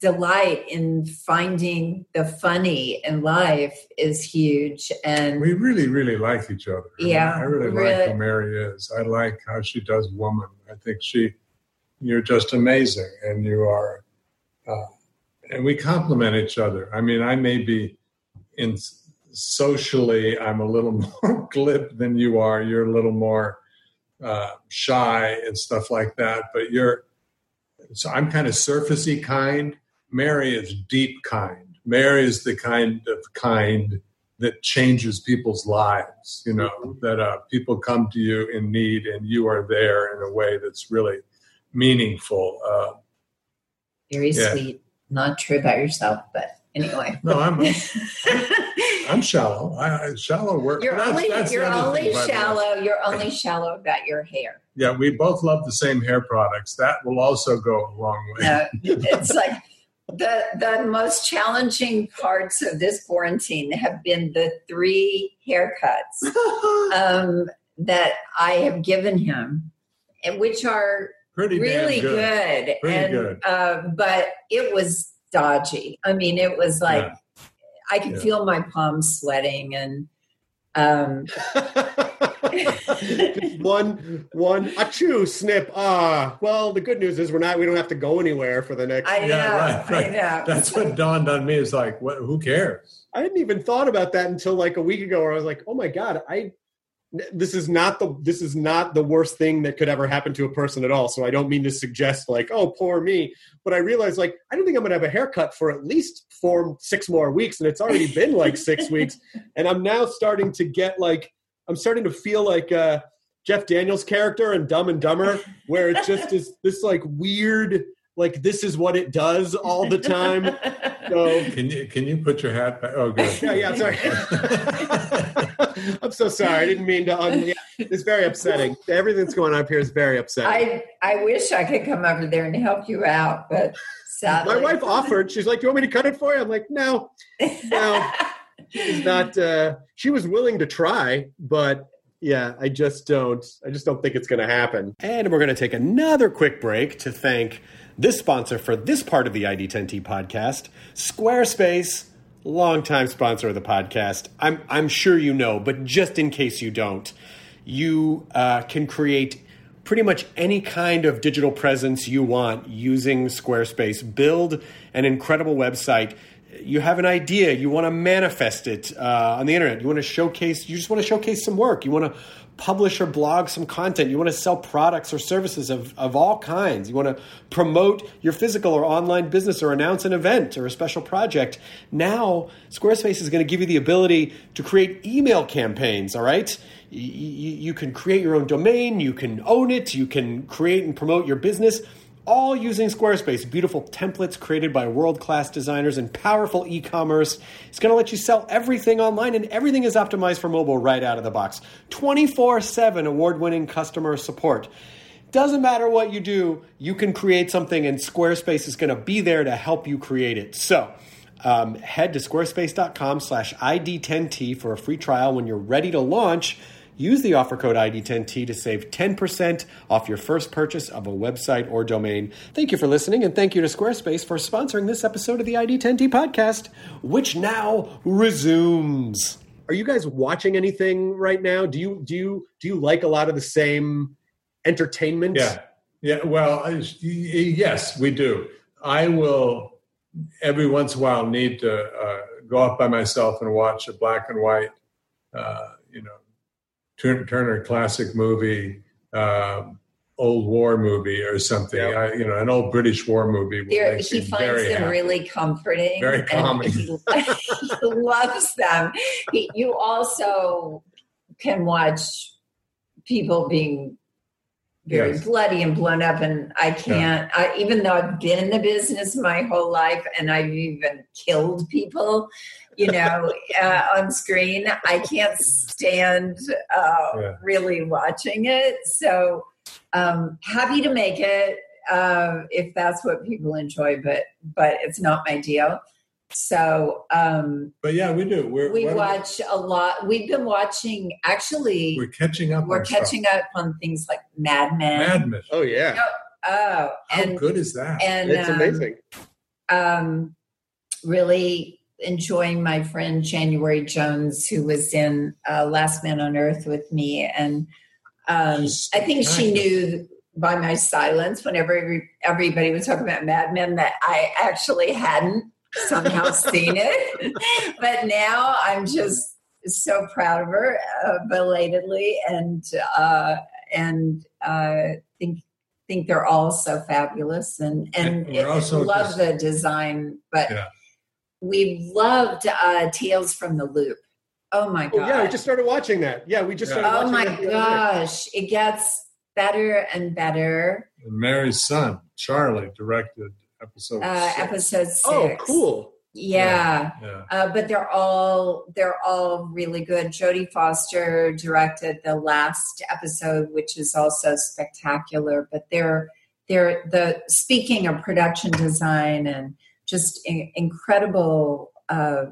delight in finding the funny in life is huge. And We really, really like each other. Yeah, I really, like who Mary is. I like how she does woman. I think she, you're just amazing, and you are, uh, and we complement each other. I mean, I may be in socially, I'm a little more glib than you are. You're a little more uh, shy and stuff like that, but you're. So I'm kind of surfacey kind. Mary is deep kind. Mary is the kind of kind that changes people's lives. You know that uh, people come to you in need, and you are there in a way that's really meaningful. Uh, very Yeah. sweet. Not true about yourself, but anyway. no, I'm I'm shallow. I, I shallow work. You're That's- only that's you're only thing, by the way. shallow. You're only shallow about your hair. Yeah, we both love the same hair products. That will also go a long way. No, it's like the the most challenging parts of this quarantine have been the three haircuts um, that I have given him, and which are Pretty really good. good. Pretty and good. Uh, but it was dodgy. I mean, it was like Yeah. I could Yeah. feel my palms sweating and. Um, Just one, one, achoo, snip. Ah, well, the good news is we're not. We don't have to go anywhere for the next. I know, yeah, right, right. I know. That's what dawned on me. Is like, what? Who cares? I hadn't even thought about that until like a week ago, where I was like, "Oh my god, I this is not the this is not the worst thing that could ever happen to a person at all." So I don't mean to suggest like, "Oh, poor me," but I realized like I don't think I'm going to have a haircut for at least four, six more weeks, and it's already been like six weeks, and I'm now starting to get like I'm starting to feel like uh, Jeff Daniels' character and Dumb and Dumber, where it just is this like weird. Like this is what it does all the time. So Can you can you put your hat back? Oh, good. yeah, yeah, sorry. I'm so sorry. I didn't mean to. Un- yeah, it's very upsetting. Everything that's going on up here is very upsetting. I I wish I could come over there and help you out, but sadly, My wife offered. She's like, "Do you want me to cut it for you?" I'm like, "No, no." She's not. Uh, she was willing to try, but yeah, I just don't. I just don't think it's going to happen. And we're going to take another quick break to thank this sponsor for this part of the ID10T podcast, Squarespace. Longtime sponsor of the podcast. I'm I'm sure you know, but just in case you don't, you uh, can create pretty much any kind of digital presence you want using Squarespace. Build an incredible website. You have an idea, you want to manifest it uh, on the internet. You want to showcase. You just want to showcase some work. You want to publish or blog some content. You want to sell products or services of, of all kinds. You want to promote your physical or online business or announce an event or a special project. Now, Squarespace is going to give you the ability to create email campaigns, all right? Y- y- You can create your own domain, you can own it, you can create and promote your business all using Squarespace. Beautiful templates created by world class designers and powerful e commerce. It's going to let you sell everything online, and everything is optimized for mobile right out of the box. 24 7 award winning customer support. Doesn't matter what you do, you can create something, and Squarespace is going to be there to help you create it. So, um, head to squarespace.com slash ID10T for a free trial when you're ready to launch. Use the offer code ID10T to save 10% off your first purchase of a website or domain. Thank you for listening, and thank you to Squarespace for sponsoring this episode of the ID10T podcast, which now resumes. Are you guys watching anything right now? Do you do you do you like a lot of the same entertainment? Yeah, yeah. Well, I- yes, we do. I will every once in a while need to uh, go off by myself and watch a black and white, uh, you know, Turner, classic movie, um, old war movie or something. I, you know, an old British war movie. There, he finds very them happy. really comforting. Very calming. He, he loves them. He, you also can watch people being very Yes. bloody and blown up, and I can't. I, even though I've been in the business my whole life, and I've even killed people, you know, uh, on screen, I can't stand uh, Yeah. really watching it. So um, happy to make it uh, if that's what people enjoy, but but it's not my deal. so um, But yeah, we do. We're, we what- watch a lot. We've been watching. Actually, We're catching up. we're on stuff. catching up on things like Mad Men. Mad Men. Oh yeah, Oh, How and good is that? and it's um, amazing. um, really enjoying my friend January Jones, who was in uh, Last Man on Earth with me, and um, I think she knew by my silence whenever every, everybody was talking about Mad Men that I actually hadn't somehow seen it, but now I'm just so proud of her, uh, belatedly, and uh, and uh, think think they're all so fabulous, and and, And we're love just- the design, but Yeah. We loved uh, Tales from the Loop. Oh my Oh god! yeah, we just started watching that. Yeah, we just Yeah. started. oh my that the gosh, it gets better and better. And Mary's son, Charlie, directed episode Uh, six. episode six. Oh, cool. Yeah. Yeah. Uh, but they're all they're all really good. Jodie Foster directed the last episode, which is also spectacular. But they're they're the speaking of production design and just in, incredible, uh,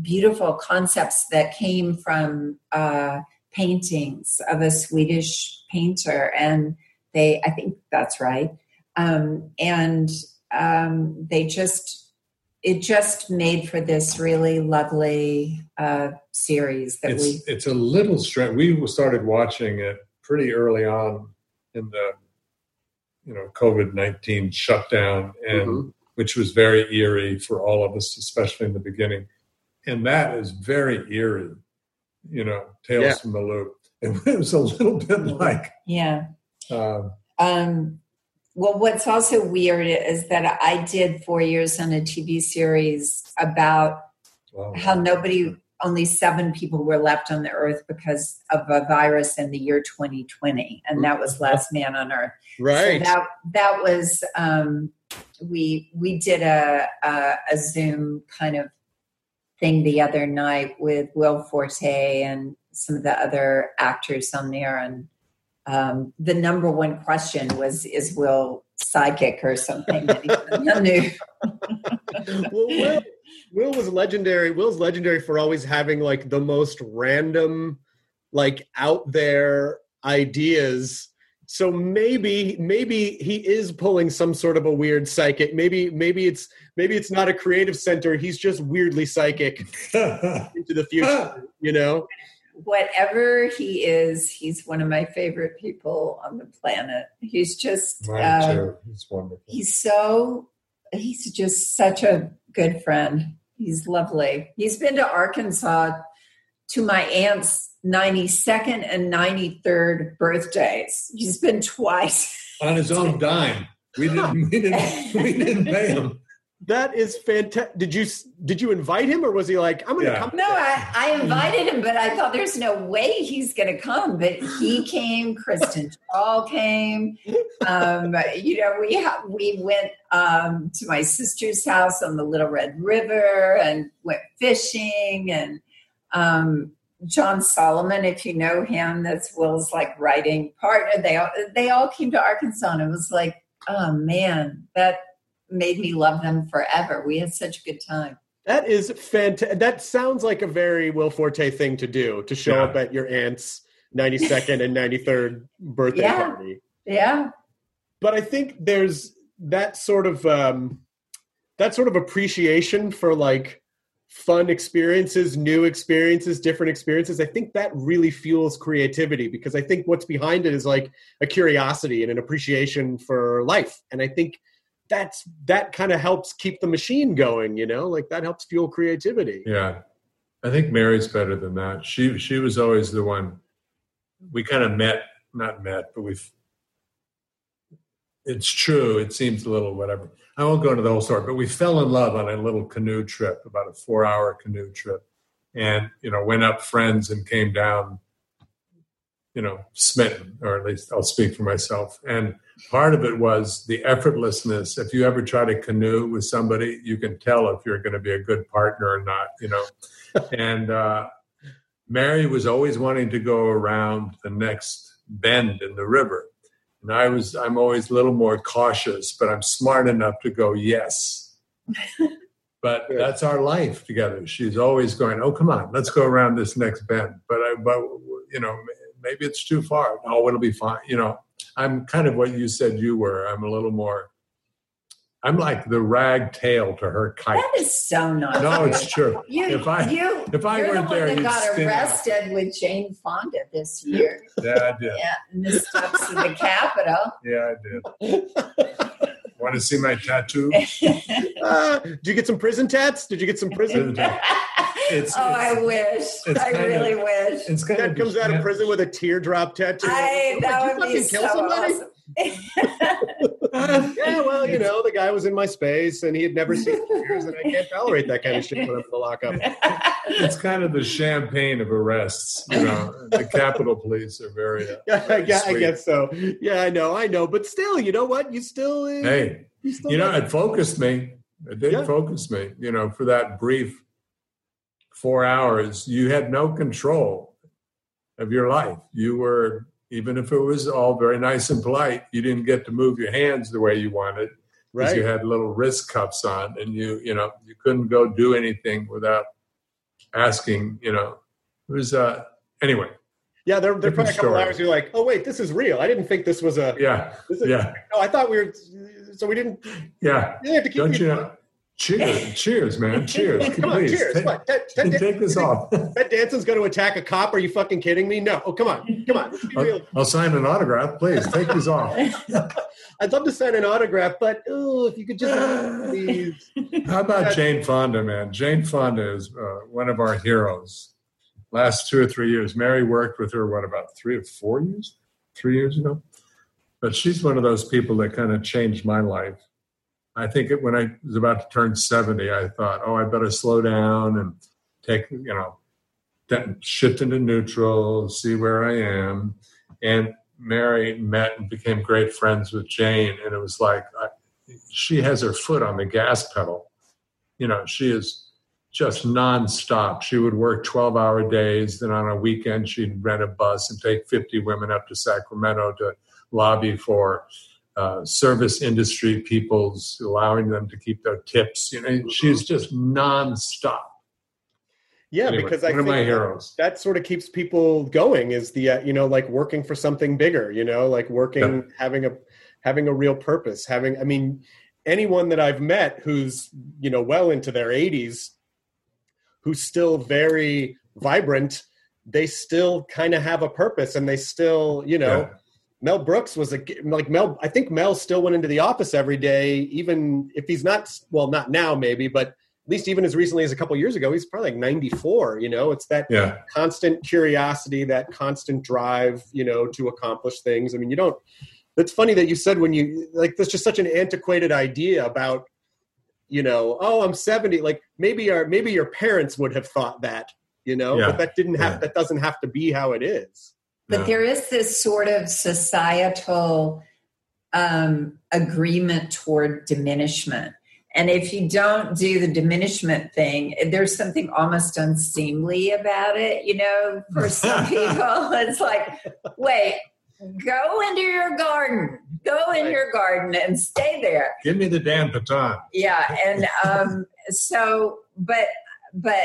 beautiful concepts that came from uh, paintings of a Swedish painter, and they I think that's right, um, and um, they just it just made for this really lovely uh, series that It's we it's a little strange. We started watching it pretty early on in the you know COVID nineteen shutdown, and Mhm. Which was very eerie for all of us, especially in the beginning. And that is very eerie, you know, Tales Yeah. from the Loop. It was a little bit like yeah. um, Um, well, what's also weird is that I did four years on a TV series about well, how nobody, only seven people were left on the earth because of a virus in the year 2020, and that was Last Man on Earth. Right. So that that was um, we we did a, a a Zoom kind of thing the other night with Will Forte and some of the other actors on there, and um, the number one question was, "Is Will psychic or something?" Knew. well, Will, Will was legendary. Will's legendary for always having like the most random, like out there ideas. So maybe, maybe he is pulling some sort of a weird psychic. Maybe, maybe it's maybe it's not a creative center. He's just weirdly psychic into the future. You know? Whatever he is, he's one of my favorite people on the planet. He's just mine uh, too. It's wonderful. he's so he's just such a good friend he's lovely he's been to arkansas to my aunt's 92nd and 93rd birthdays he's been twice on his own dime. We didn't. We didn't. We didn't pay him. That is fantastic. Did you did you invite him or was he like, I'm gonna Yeah. come? no I, I invited him but i thought there's no way he's gonna come but he came kristen Schaal came um, you know we ha- we went um, to my sister's house on the little red river and went fishing and um, john solomon if you know him that's will's like writing partner they all they all came to arkansas and it was like oh man that made me love them forever we had such a good time That is fantastic. That sounds like a very Will Forte thing to do to show Yeah. up at your aunt's 92nd and 93rd birthday Yeah. party. yeah But I think there's that sort of um, that sort of appreciation for like fun experiences, new experiences, different experiences. I think that really fuels creativity because I think what's behind it is like a curiosity and an appreciation for life. And I think that's that kind of helps keep the machine going, you know? Like that helps fuel creativity. Yeah, I think Mary's better than that. She she was always the one. We kind of met, not met, but we've. It's true. It seems a little whatever. I won't go into the whole story, but we fell in love on a little canoe trip, about a four-hour canoe trip, and you know went up friends and came down. You know, smitten, or at least I'll speak for myself. And part of it was the effortlessness. If you ever try to canoe with somebody, you can tell if you're going to be a good partner or not. You know, and uh, Mary was always wanting to go around the next bend in the river, and I was I'm always a little more cautious, but I'm smart enough to go yes. but that's our life together. She's always going, "Oh, come on, let's go around this next bend." But I, but you know, maybe it's too far. No, it'll be fine. You know, I'm kind of what you said you were. I'm a little more. I'm like the rag tail to her kite. That is so nice. No, it's true. You, if I you, if I you're weren't the one there, that got spin out. arrested with Jane Fonda this year. Yeah, I did. Yeah, in the steps of the Capitol. Yeah, I did. Want to see my tattoo? Uh, did you get some prison tats? Did you get some prison? It's, oh, I wish. it's I kind of- really wish. It's kind Dad of comes out of prison with a teardrop tattoo. I, that Did would be so somebody? awesome. Yeah, well, you know, the guy was in my space and he had never seen tears, and I can't tolerate that kind of shit when I'm in the lockup. It's kind of the champagne of arrests. You know, the Capitol Police are very. Uh, Yeah, I guess, I guess so. Yeah, I know, I know, but still, you know what? You still, uh, Hey, you still, you know, it focused me. It did Yeah. focus me. You know, for that brief four hours, you had no control of your life. You were, even if it was all very nice and polite, you didn't get to move your hands the way you wanted because right? you had little wrist cuffs on, and you, you know, you couldn't go do anything without asking. You know, it was uh anyway. yeah, there, there are probably a couple hours. You're like, oh wait, this is real. I didn't think this was a. Yeah, This is, yeah, No, I thought we were. So we didn't. yeah. You have to keep Don't you know? Cheers, cheers, man, cheers. Come on, Please, cheers. Take, Come on. Ted, Ted, Ted, take this off. Ted Danson's going to attack a cop. Are you fucking kidding me? No. Oh, come on. Come on. I'll. I'll sign an autograph. Please take these off. I'd love to sign an autograph, but oh, if you could just please. How about Jane Fonda, man? Jane Fonda is uh, one of our heroes. Last two or three years, Mary worked with her. What about three or four years? Three years ago. But she's one of those people that kind of changed my life. I think it, when I was about to turn seventy, I thought, "Oh, I better slow down and take you know, shift into neutral, see where I am." And Mary met and became great friends with Jane, and it was like I, she has her foot on the gas pedal. You know, she is just nonstop. She would work 12 hour days. Then on a weekend, she'd rent a bus and take 50 women up to Sacramento to lobby for uh, service industry peoples, allowing them to keep their tips. You know, she's just nonstop. Yeah, Anyway, because I one of think my that- heroes. That, sort of keeps people going. Is the uh, you know like working for something bigger. You know, like working, Yeah. having a having a real purpose. Having, I mean, anyone that I've met who's you know well into their 80s, who's still very vibrant, they still kind of have a purpose, and they still you know. Yeah. Mel Brooks was a like Mel. I think Mel still went into the office every day, even if he's not. Well, not now, maybe, but at least even as recently as a couple years ago, he's probably like ninety four. You know, it's that Yeah. constant curiosity, that constant drive, you know, to accomplish things. I mean, you don't. It's funny that you said when you like. that's just such an antiquated idea about, you know, oh, I'm seventy. Like maybe our maybe your parents would have thought that, you know, Yeah. but that didn't have. Yeah. That doesn't have to be how it is. But No. there is this sort of societal um, agreement toward diminishment. And if you don't do the diminishment thing, there's something almost unseemly about it. You know, for some people, it's like, wait, go into your garden, go in Right. your garden and stay there Give me the Dan Paton. yeah and um so but but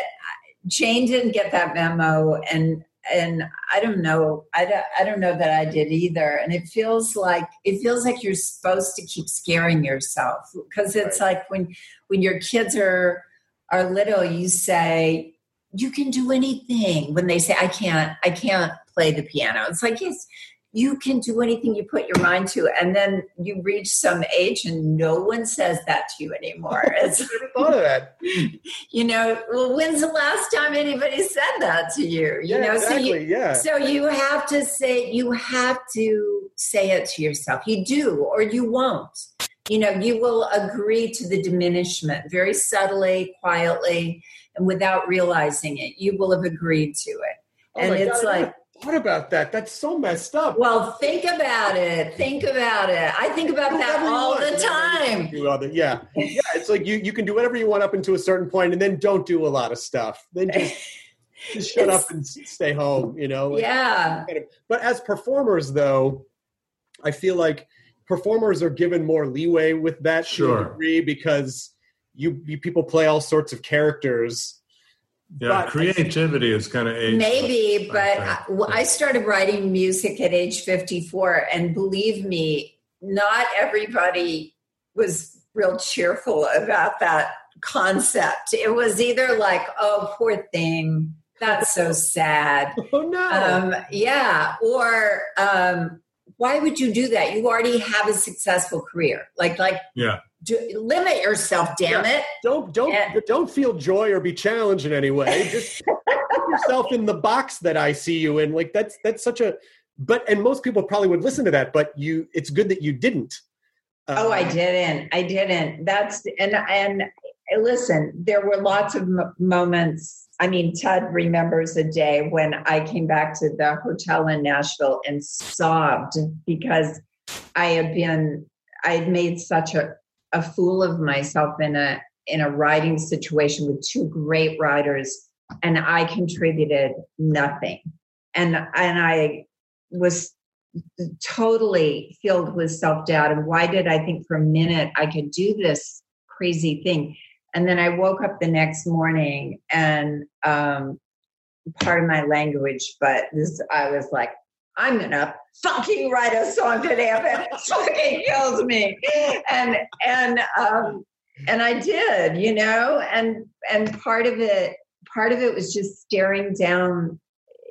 jane didn't get that memo and and i don't know i don't, I don't know that i did either. And it feels like it feels like you're supposed to keep scaring yourself because it's like when when your kids are are little you say you can do anything. When they say i can't i can't play the piano. It's like yes you can do anything you put your mind to and then you reach some age and no one says that to you anymore it's I never thought of that. you know well when's the last time anybody said that to you you Yeah, know exactly. so you yeah. so you have to say you have to say it to yourself you do or you won't you know you will agree to the diminishment very subtly quietly and without realizing it you will have agreed to it Oh and it's God, like never thought about that. That's so messed up. well, think about it. Think about it. I think about that all the time. Do other- yeah, yeah. It's like you you can do whatever you want up until a certain point, and then don't do a lot of stuff. Then just just shut up and stay home. You know. Yeah. But as performers, though, I feel like performers are given more leeway with that to Sure. a degree because you, you people play all sorts of characters. Yeah, But- creativity is kind of age. Maybe, but I, I started writing music at age 54, and believe me, not everybody was real cheerful about that concept. It was either like, oh, poor thing, that's so sad. Oh no! Um, yeah, or um, why would you do that? You already have a successful career. Like, like, Yeah. Do, limit yourself, damn it. don't don't Yeah. don't feel joy or be challenged in any way. Just put yourself in the box that I see you in. Like that's that's such a. But and most people probably would listen to that, but you, it's good that you didn't. Oh, I Um, didn't. I didn't. That's and and listen, there were lots of m- moments. I mean, Ted remembers a day when I came back to the hotel in Nashville and sobbed because I had been I had made such a a fool of myself in a in a writing situation with two great writers and I contributed nothing. And and I was totally filled with self doubt. And why did I think for a minute I could do this crazy thing? And then I woke up the next morning and um, part of my language, but this, I was like, I'm gonna fucking write a song today if it fucking kills me. And and um and I did, you know, and and part of it, part of it was just staring down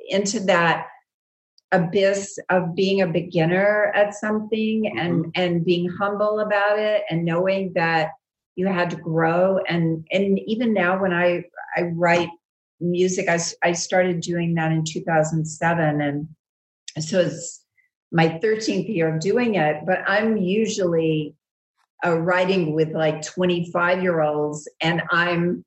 into that abyss of being a beginner at something and and being humble about it and knowing that you had to grow. And and even now when i i write music I, I started doing that in 2007 and so it's my 13th year of doing it but i'm usually uh, writing with like 25 year olds and i'm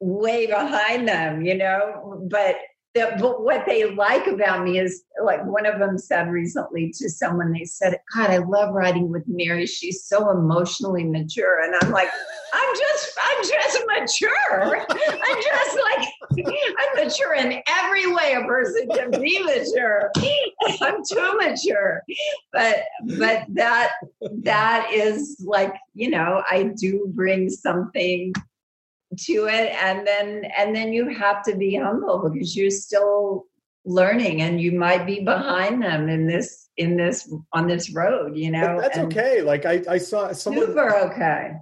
way behind them you know? But the, but what they like about me is like one of them said recently to someone they said god i love writing with mary. She's so emotionally mature. And i'm like i'm just i'm just mature. I'm just like i'm mature in every way a person can be mature. I'm too mature. But but that that is like you know i do bring something to it and then and then you have to be humble because you're still learning and you might be behind them in this in this on this road you know But that's and okay. Like I, I saw someone. super okay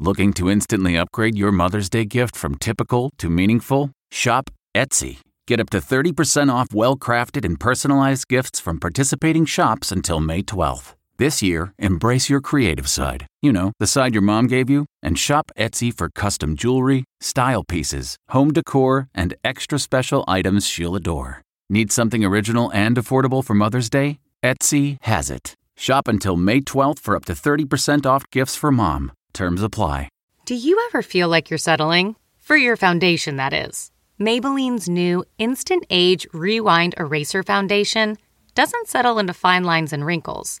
Looking to instantly upgrade your Mother's Day gift from typical to meaningful? Shop Etsy. Get up to 30% off well crafted and personalized gifts from participating shops until May 12th. This year, embrace your creative side. You know, the side your mom gave you, and shop Etsy for custom jewelry, style pieces, home decor, and extra special items she'll adore. Need something original and affordable for Mother's Day? Etsy has it. Shop until May 12th for up to 30% off gifts for mom. Terms apply. Do you ever feel like you're settling? For your foundation, that is. Maybelline's new Instant Age Rewind Eraser Foundation doesn't settle into fine lines and wrinkles.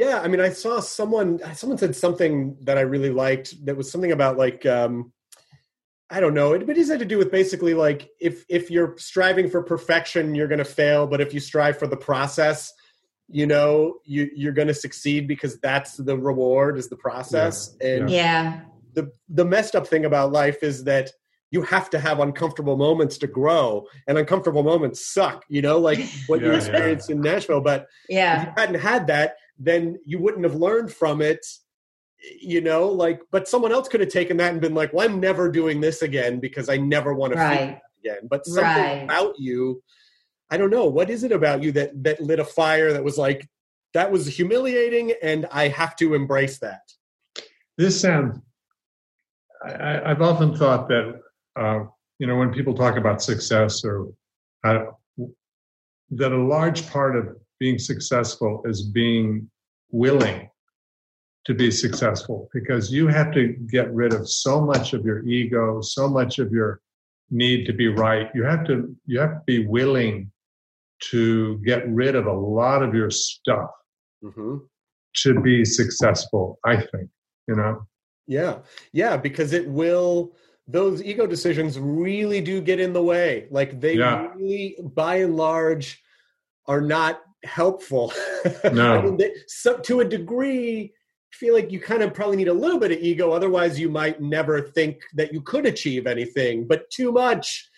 Yeah, I mean, I saw someone. Someone said something that I really liked. That was something about like, um, I don't know. It, but it had to do with basically like if if you're striving for perfection, you're going to fail. But if you strive for the process, you know, you you're going to succeed because that's the reward is the process. And yeah the the messed up thing about life is that you have to have uncomfortable moments to grow, and uncomfortable moments suck. You know, like what you Yeah, yeah. experienced in Nashville, but yeah. if yeah you hadn't had that, then you wouldn't have learned from it. You know, like, but someone else could have taken that and been like, "Well, I'm never doing this again because I never want to feel right that again." But something Right. about you, I don't know, what is it about you that that lit a fire that was like, that was humiliating, and I have to embrace that. This sounds. I, I- I've often thought that uh, you know when people talk about success or uh, that a large part of being successful is being willing to be successful because you have to get rid of so much of your ego, so much of your need to be right. You have to you have to be willing to get rid of a lot of your stuff Mm-hmm. to be successful. I think you know. Yeah, yeah, because it will. Those ego decisions really do get in the way. Like they Yeah. really, by and large, are not helpful. No. I mean, they, so, to a degree, I feel like you kind of probably need a little bit of ego. Otherwise, you might never think that you could achieve anything. But too much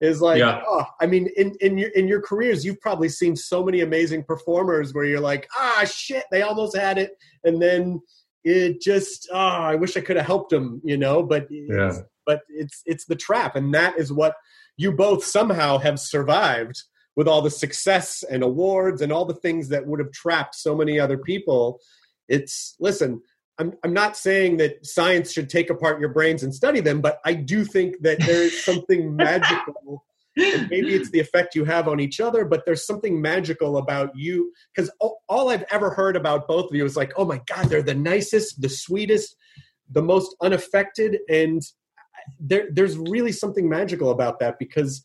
is like, Yeah. oh, I mean, in in your in your careers, you've probably seen so many amazing performers where you're like, ah, shit, they almost had it, and then it just, oh, I wish I could have helped them, you know. But it's, Yeah. but it's it's the trap, and that is what you both somehow have survived with all the success and awards and all the things that would have trapped so many other people. It's listen. I'm, I'm not saying that science should take apart your brains and study them, but I do think that there is something magical. And maybe it's the effect you have on each other, but there's something magical about you. Because all, all I've ever heard about both of you is like, oh my God, they're the nicest, the sweetest, the most unaffected. And there, there's really something magical about that because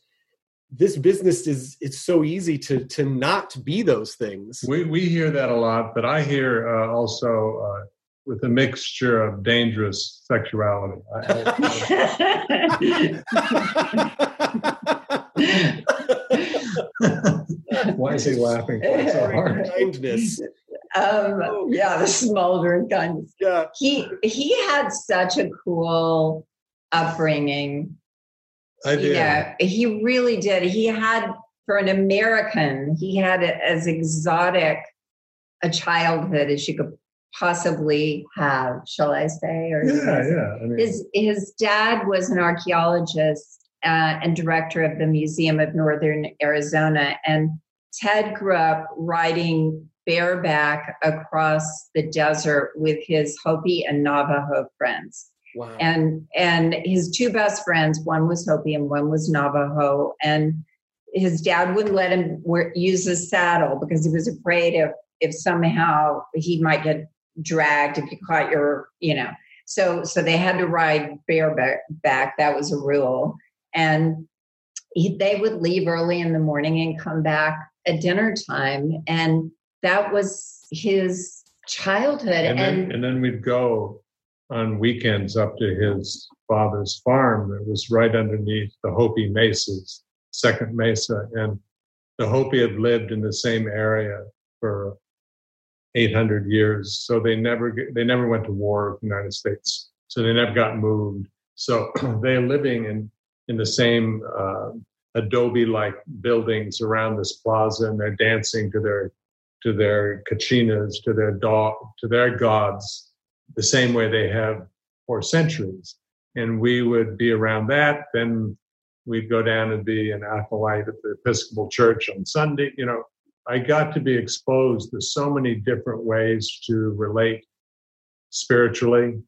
this business is it's so easy to to not be those things. We we hear that a lot, but I hear uh, also uh, with a mixture of dangerous sexuality. Why is he laughing so hard? Kindness. um, yeah, the smoldering kindness. Yeah. He he had such a cool upbringing. I You know, he really did. He had, for an American, he had as exotic a childhood as you could possibly have. Shall I say? Or Yeah, yeah. I mean, his his dad was an archaeologist uh, and director of the Museum of Northern Arizona, and Ted grew up riding bareback across the desert with his Hopi and Navajo friends. Wow. And and his two best friends, one was Hopi and one was Navajo, and his dad wouldn't let him wear, use his saddle because he was afraid if if somehow he might get dragged if you caught your you know. So so they had to ride bareback back. That was a rule. And he, they would leave early in the morning and come back at dinner time. And that was his childhood. And and, then, and then we'd go on weekends up to his father's farm. that was right underneath the Hopi Mesas, Second Mesa, and the Hopi had lived in the same area for 800 years. So they never they never went to war with the United States. So they never got moved. So they're living in in the same uh, adobe-like buildings around this plaza, and they're dancing to their to their kachinas, to their dog, to their gods, the same way they have for centuries. And we would be around that. Then we'd go down and be an acolyte at the Episcopal Church on Sunday. You know, I got to be exposed to so many different ways to relate spiritually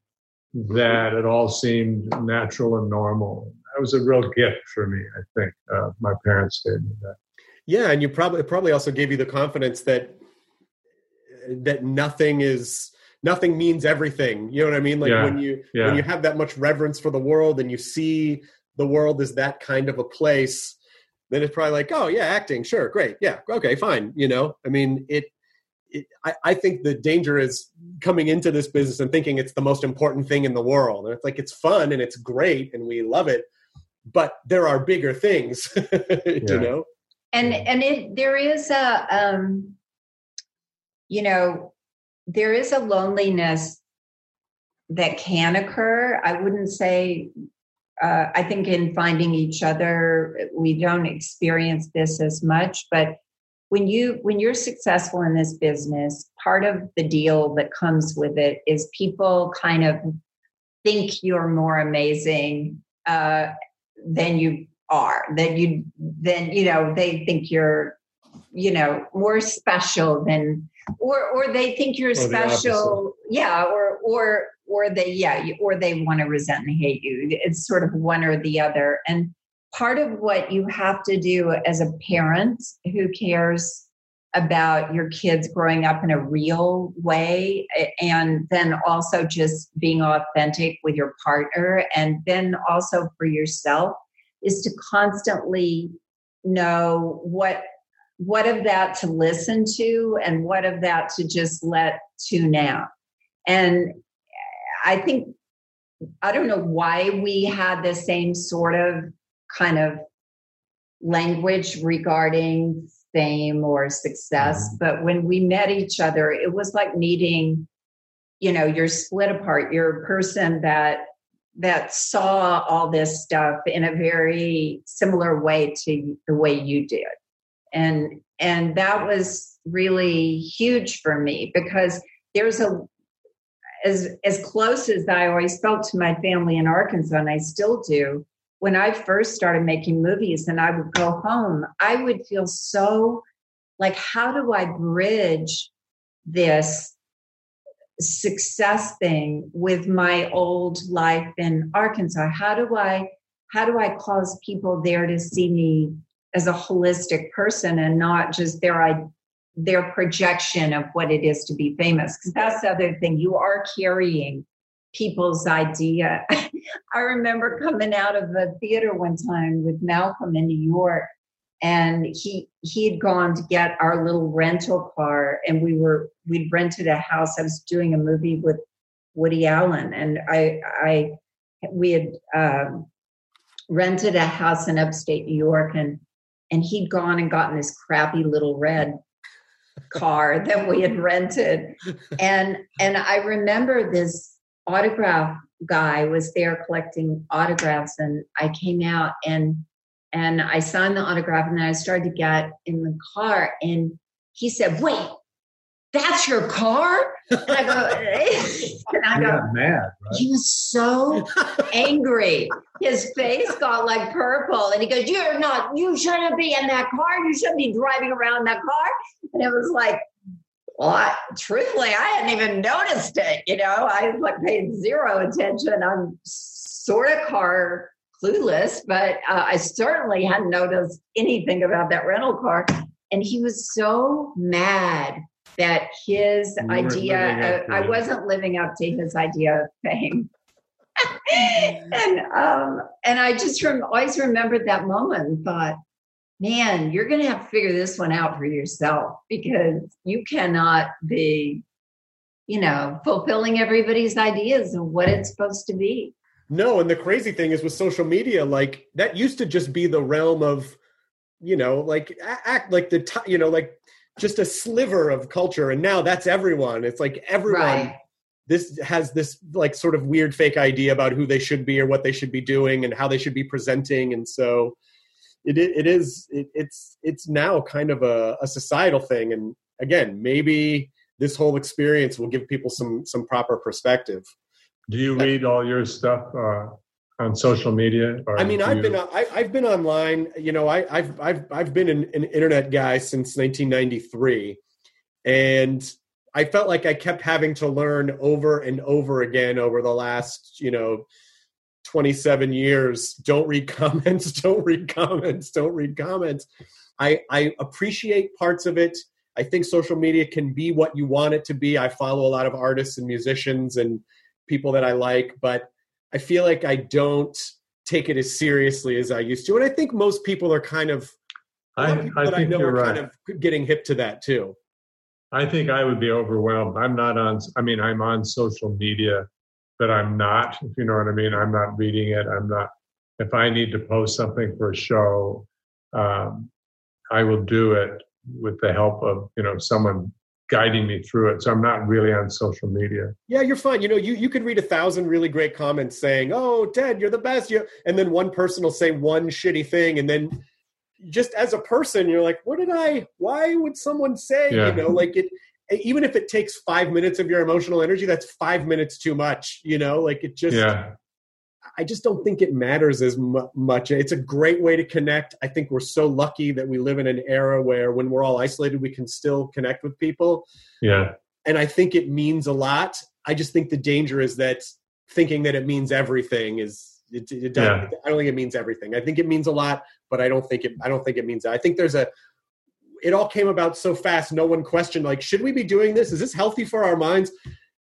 that it all seemed natural and normal. That was a real gift for me, I think. Uh, my parents gave me that. Yeah, and you probably it probably also gave you the confidence that that nothing is nothing means everything. You know what I mean? Like Yeah, when you yeah. when you have that much reverence for the world and you see the world as that kind of a place, then it's probably like, oh yeah, acting, sure, great, yeah, okay, fine. You know, I mean, it. it I, I think the danger is coming into this business and thinking it's the most important thing in the world. And it's like it's fun and it's great and we love it, but there are bigger things. you know? and and it there is a um you know there is a loneliness that can occur. I wouldn't say uh, i think in finding each other we don't experience this as much but when you when you're successful in this business part of the deal that comes with it is people kind of think you're more amazing uh, than you are that you then you know they think you're you know more special than or or they think you're Or special. Yeah or or or they yeah or they want to resent and hate you. It's sort of one or the other. And part of what you have to do as a parent who cares about your kids growing up in a real way and then also just being authentic with your partner and then also for yourself is to constantly know what what of that to listen to and what of that to just let tune out and i think i don't know why we had the same sort of kind of language regarding fame or success mm-hmm. but when we met each other it was like meeting you know you're split apart you're a person that that saw all this stuff in a very similar way to the way you did and and that was really huge for me because there's a as as close as I always felt to my family in Arkansas, and I still do. When I first started making movies, and I would go home, I would feel so like, how do I bridge this success thing with my old life in Arkansas? How do I how do I cause people there to see me as a holistic person and not just their their projection of what it is to be famous? Because that's the other thing. You are carrying people's idea. I remember coming out of the theater one time with Malcolm in New York and he he had gone to get our little rental car and we were we'd rented a house i was doing a movie with woody allen and i i we had um, rented a house in upstate new york and and he'd gone and gotten this crappy little red car that we had rented and and i remember this autograph guy was there collecting autographs and i came out and and I signed the autograph and then I started to get in the car and he said, Wait, that's your car? And I go, and I go, mad. Right? He was so angry. His face got like purple. And he goes, You're not, you shouldn't be in that car. You shouldn't be driving around that car. And it was like, well, I, truthfully, I hadn't even noticed it. You know, I like paid zero attention. I'm sort of car clueless, but uh, I certainly hadn't noticed anything about that rental car. And he was so mad that his idea, uh, I wasn't living up to his idea of fame. and um, and I just rem- always remembered that moment and thought, man, you're going to have to figure this one out for yourself because you cannot be, you know, fulfilling everybody's ideas of what it's supposed to be. No, and the crazy thing is with social media, like that used to just be the realm of, you know, like act like the t- you know like just a sliver of culture, and now that's everyone. It's like everyone. Right. This has this like sort of weird fake idea about who they should be or what they should be doing and how they should be presenting, and so it it is it, it's it's now kind of a, a societal thing. And again, maybe this whole experience will give people some some proper perspective. Do you read all your stuff uh, on social media? I mean, I've you... been I, have been online. You know, I, have I've I've been an, an internet guy since 1993, and I felt like I kept having to learn over and over again over the last you know 27 years. Don't read comments. Don't read comments. Don't read comments. I I appreciate parts of it. I think social media can be what you want it to be. I follow a lot of artists and musicians and people that I like, but I feel like I don't take it as seriously as I used to. And I think most people are kind of, I, of I think I you're right. kind of getting hip to that too. I think I would be overwhelmed. I'm not on, I mean, I'm on social media, but I'm not, if you know what I mean. I'm not reading it. I'm not, if I need to post something for a show, um, I will do it with the help of, you know, someone guiding me through it. So I'm not really on social media. Yeah, you're fine. You know, you, you could read a thousand really great comments saying, "Oh, Ted, you're the best," you and then one person will say one shitty thing, and then just as a person, you're like, "What did I? Why would someone say?" Yeah. You know, like it. Even if it takes five minutes of your emotional energy, that's five minutes too much. You know, like it just. Yeah. I just don't think it matters as much. It's a great way to connect. I think we're so lucky that we live in an era where when we're all isolated, we can still connect with people. Yeah. And I think it means a lot. I just think the danger is that thinking that it means everything is it, it yeah. I don't think it means everything. I think it means a lot, but I don't think it I don't think it means that. I think there's a it all came about so fast. No one questioned, like, should we be doing this? Is this healthy for our minds?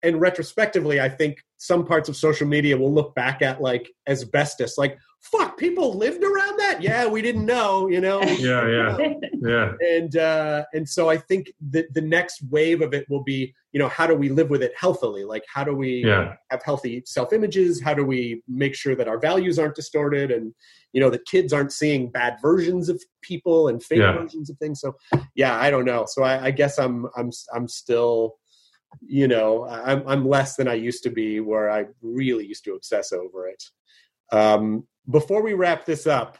And retrospectively, I think some parts of social media will look back at like asbestos, like, fuck, people lived around that? Yeah, we didn't know, you know? Yeah, yeah, yeah. and uh, and so I think the the next wave of it will be, you know, how do we live with it healthily? Like, how do we Yeah. have healthy self images? How do we make sure that our values aren't distorted and you know that kids aren't seeing bad versions of people and fake Yeah. versions of things? So yeah, I don't know. So I, I guess I'm I'm I'm still. You know, I'm I'm less than I used to be, where I really used to obsess over it. Um, before we wrap this up,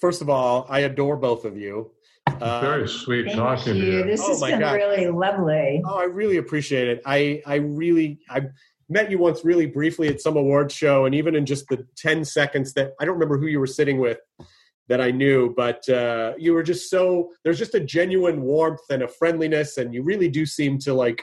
first of all, I adore both of you. Um, Very sweet Thank talking to you. you. This Oh has my been God. really lovely. Oh, I really appreciate it. I I really I met you once really briefly at some awards show, and even in just the ten seconds that I don't remember who you were sitting with that I knew, but uh, you were just so there's just a genuine warmth and a friendliness, and you really do seem to like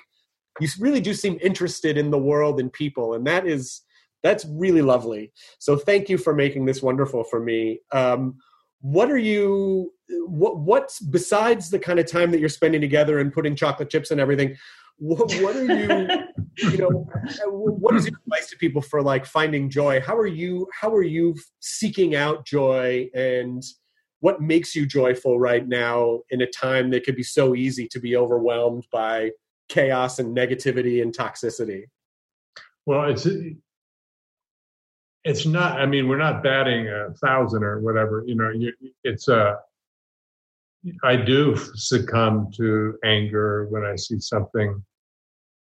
you really do seem interested in the world and people, and that is that's really lovely. So thank you for making this wonderful for me. Um, what are you what what's besides the kind of time that you're spending together and putting chocolate chips and everything what, what are you you know what is your advice to people for like finding joy how are you how are you seeking out joy and what makes you joyful right now in a time that could be so easy to be overwhelmed by chaos and negativity and toxicity Well, it's it's not. I mean, we're not batting a thousand or whatever. You know, you, it's a. I do succumb to anger when I see something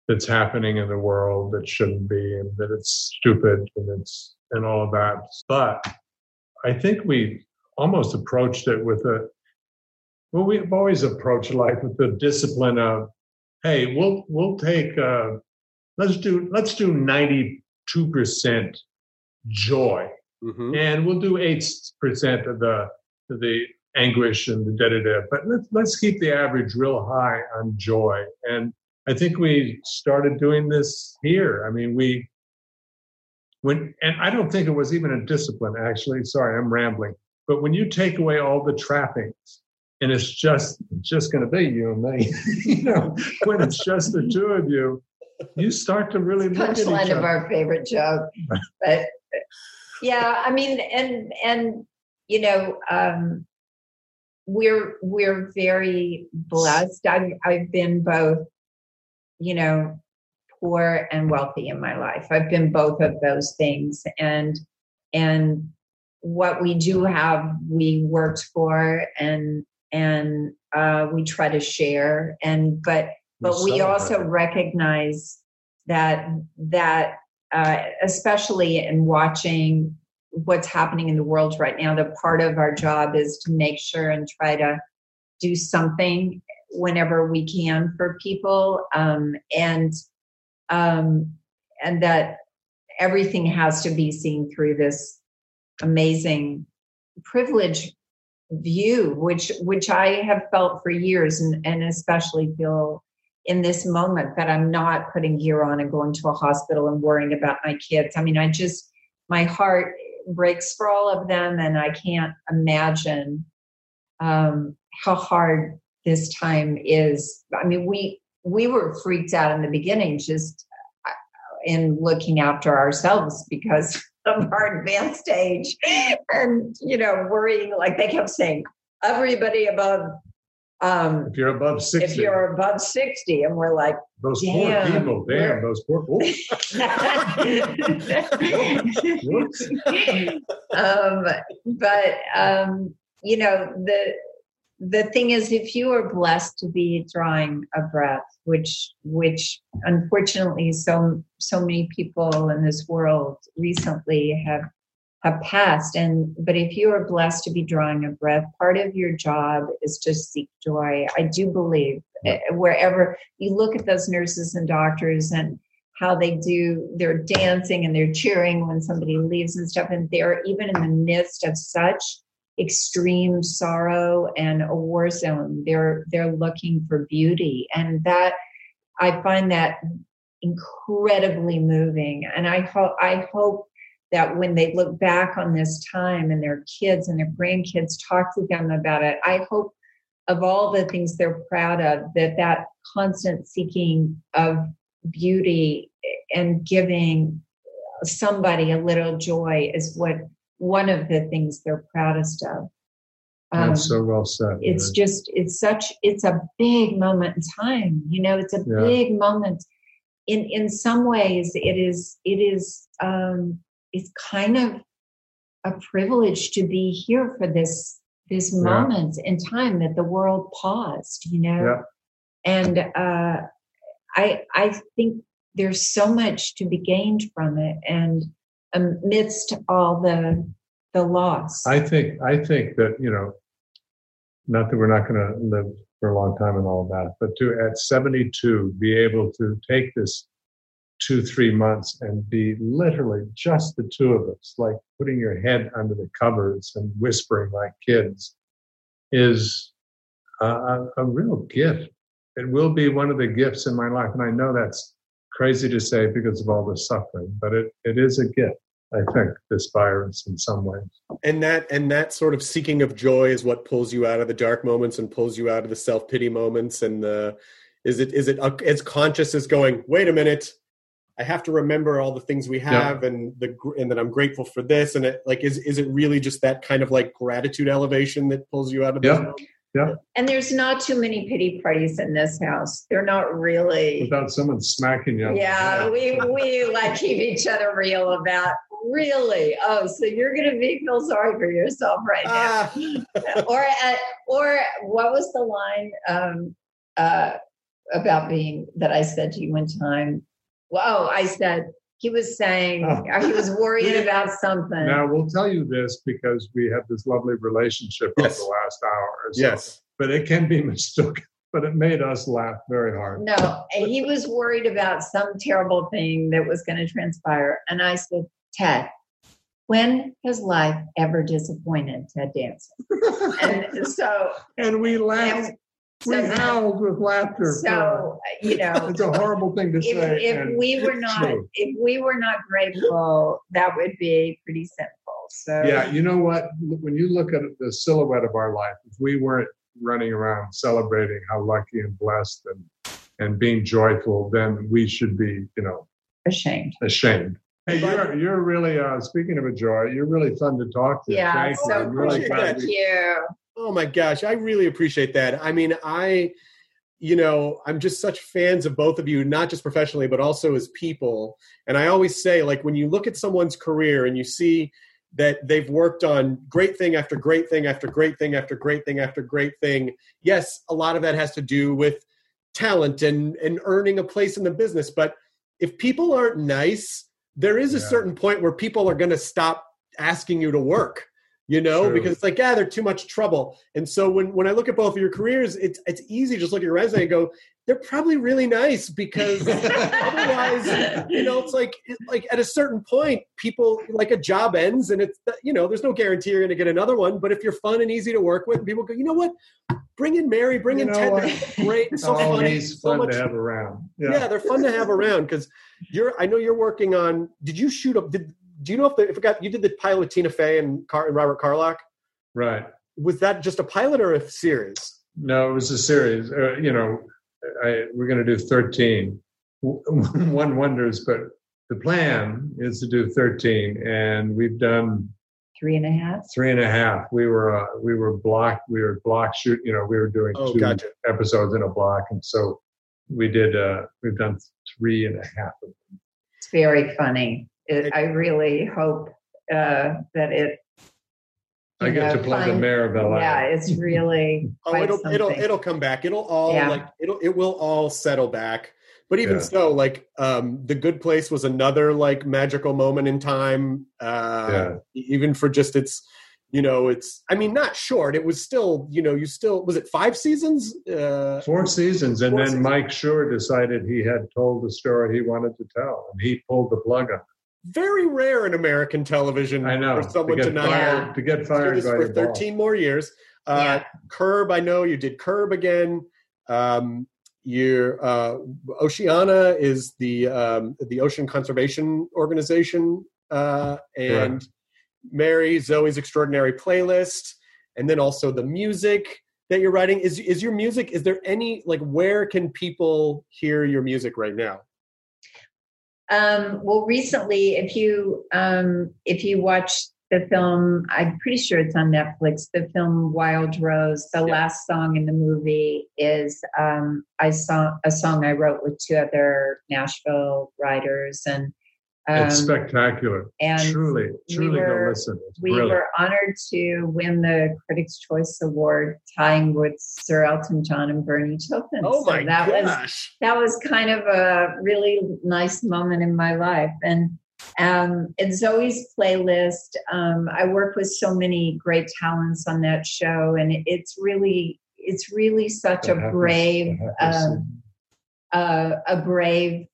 that's happening in the world that shouldn't be, and that it's stupid, and it's and all of that. But I think we almost approached it with a well, we've always approached life with the discipline of, hey, we'll we'll take uh, let's do let's do ninety two percent joy, Mhm. and we'll do eight percent of the the anguish and the da da da. But let's let's keep the average real high on joy. And I think we started doing this here. I mean, we when and I don't think it was even a discipline. Actually, sorry, I'm rambling. But when you take away all the trappings, and it's just just going to be you and me, you know, when it's just the two of you, you start to really look at each punchline of our favorite joke. But yeah, I mean, and and you know, um, we're we're very blessed. I've I've been both, you know, poor and wealthy in my life. I've been both of those things, and and what we do have, we worked for, and and uh, we try to share. And but but we also recognize that that uh, especially in watching what's happening in the world right now that part of our job is to make sure and try to do something whenever we can for people um, and um, and that everything has to be seen through this amazing privilege view which which i have felt for years and, and especially feel in this moment that i'm not putting gear on and going to a hospital and worrying about my kids. I mean i just my heart breaks for all of them and i can't imagine um, how hard this time is. I mean we we were freaked out in the beginning just uh, in looking after ourselves because of our advanced age and you know worrying like they kept saying everybody above um If you're above sixty, if you're above 60 and we're like those damn, poor people, damn, those poor. Whoops. um, but um, you know the the thing is, if you are blessed to be drawing a breath, which which unfortunately so so many people in this world recently have have passed, and but if you are blessed to be drawing a breath, part of your job is to seek joy. I do believe eh, wherever you look at those nurses and doctors and how they do they're dancing and they're cheering when somebody leaves and stuff and they're even in the midst of such extreme sorrow and a war zone. They're they're looking for beauty. And that i find that incredibly moving. And i hope i hope that when they look back on this time and their kids and their grandkids talk to them about it i hope of all the things they're proud of, that that constant seeking of beauty and giving somebody a little joy is what one of the things they're proudest of. Um, That's so well said. it's yeah. just it's such it's a big moment in time you know it's a Yeah. big moment in in some ways it is it is um it's kind of a privilege to be here for this this Yeah. moment in time that the world paused you know Yeah. and uh i i think there's so much to be gained from it and amidst all the the loss I think I think that you know, not that we're not going to live for a long time and all that, but to at 72 be able to take this two three months and be literally just the two of us, like putting your head under the covers and whispering like kids, is a, a, a real gift. It will be one of the gifts in my life, and I know that's crazy to say because of all the suffering, but it, it is a gift. I think this virus in some ways. and that and that sort of seeking of joy is what pulls you out of the dark moments and pulls you out of the self-pity moments and the is it is it uh, as conscious as going wait a minute i have to remember all the things we have and the and that i'm grateful for this and it like is is it really just that kind of like gratitude elevation that pulls you out of Yeah. moments? Yeah, And there's not too many pity parties in this house. They're not really. without someone smacking you. Yeah, we we like keep each other real about really. Oh, so you're gonna be feel sorry for yourself right now, Ah, or uh, or what was the line um, uh, about being that I said to you one time? Whoa, I said he was saying Oh. Uh, he was worried about something. Now we'll tell you this because we have this lovely relationship Yes. over the last hour. so. yes but it can be mistook. But it made us laugh very hard. No, and he was worried about some terrible thing that was going to transpire. And I said, Ted, when has life ever disappointed Ted Danson? and so, And we laughed. We so, howled with laughter. so you know, it's a horrible thing to if, say. if we were not true. if we were not grateful, that would be pretty sinful. So Yeah, you know what? When you look at the silhouette of our life, if we weren't running around celebrating how lucky and blessed and and being joyful, then we should be, you know, ashamed. ashamed. Hey, you're you're really uh, speaking of a joy. You're really fun to talk to. Yeah, Thank you. so I'm really glad you. Oh my gosh, I really appreciate that. I mean, I, you know, I'm just such fans of both of you, not just professionally, but also as people. And I always say, like, when you look at someone's career and you see that they've worked on great thing after great thing after great thing after great thing after great thing, yes, a lot of that has to do with talent and and earning a place in the business. But if people aren't nice, there is a certain point where people are going to stop asking you to work you know True. because it's like yeah they're too much trouble and so when when i look at both of your careers it's it's easy to just look at your resume and go they're probably really nice because otherwise you know it's like it's like at a certain point people like a job ends and it's you know there's no guarantee you're going to get another one but if you're fun and easy to work with people go you know what bring in mary bring You in ted they're great so funny so fun much to have around. yeah. they're fun to have around because you're. I know you're working on. Did you shoot up? Did do you know if the, if it got you did the pilot with Tina Fey and, Car, and Robert Carlock? right. Was that just a pilot or a series? No, it was a series. Uh, you know, I, we're going to do 13. One wonders, but the plan is to do 13, and we've done Three and a half. three and a half. We were uh, we were block we were block shoot. You know, we were doing Oh, two gotcha. episodes in a block, and so we did. uh We've done three and a half. of them. It's very funny. It, I really hope uh, that it. I get know, to play the find- mayor of LA. Yeah, it's really. Oh, quite it'll it'll it'll come back. It'll all Yeah. like it'll it will all settle back. But even Yeah. so, like um, the Good Place was another like magical moment in time. Uh, Yeah. Even for just its, you know, it's. I mean, not short. It was still, you know, you still was it five seasons? Uh, Four seasons, and Four then seasons. Mike Schur decided he had told the story he wanted to tell, and he pulled the plug on. it. Very rare in American television I know for someone to to get not fired, to get do fired this by for your boss. 13 more years. Uh, Yeah. Curb, I know you did Curb again. Um, your uh, Oceana is the um, the Ocean Conservation Organization, uh, and Mary Zoey's Extraordinary Playlist, and then also the music. that you're writing. Is is your music? Is there any like where can people hear your music right now? Um, well, recently, if you um, if you watch the film, I'm pretty sure it's on Netflix. The film Wild Rose. The Yeah. last song in the movie is um, I saw a song I wrote with two other Nashville writers, and um, it's spectacular. and truly, we truly were- go listen. It's we brilliant. were honored to win the Critics' Choice Award, tying with Sir Elton John and Bernie Taupin. Oh So my that was that was kind of a really nice moment in my life and um and zoey's playlist um i work with so many great talents on that show and it's really it's really such That a happens- brave um uh, a brave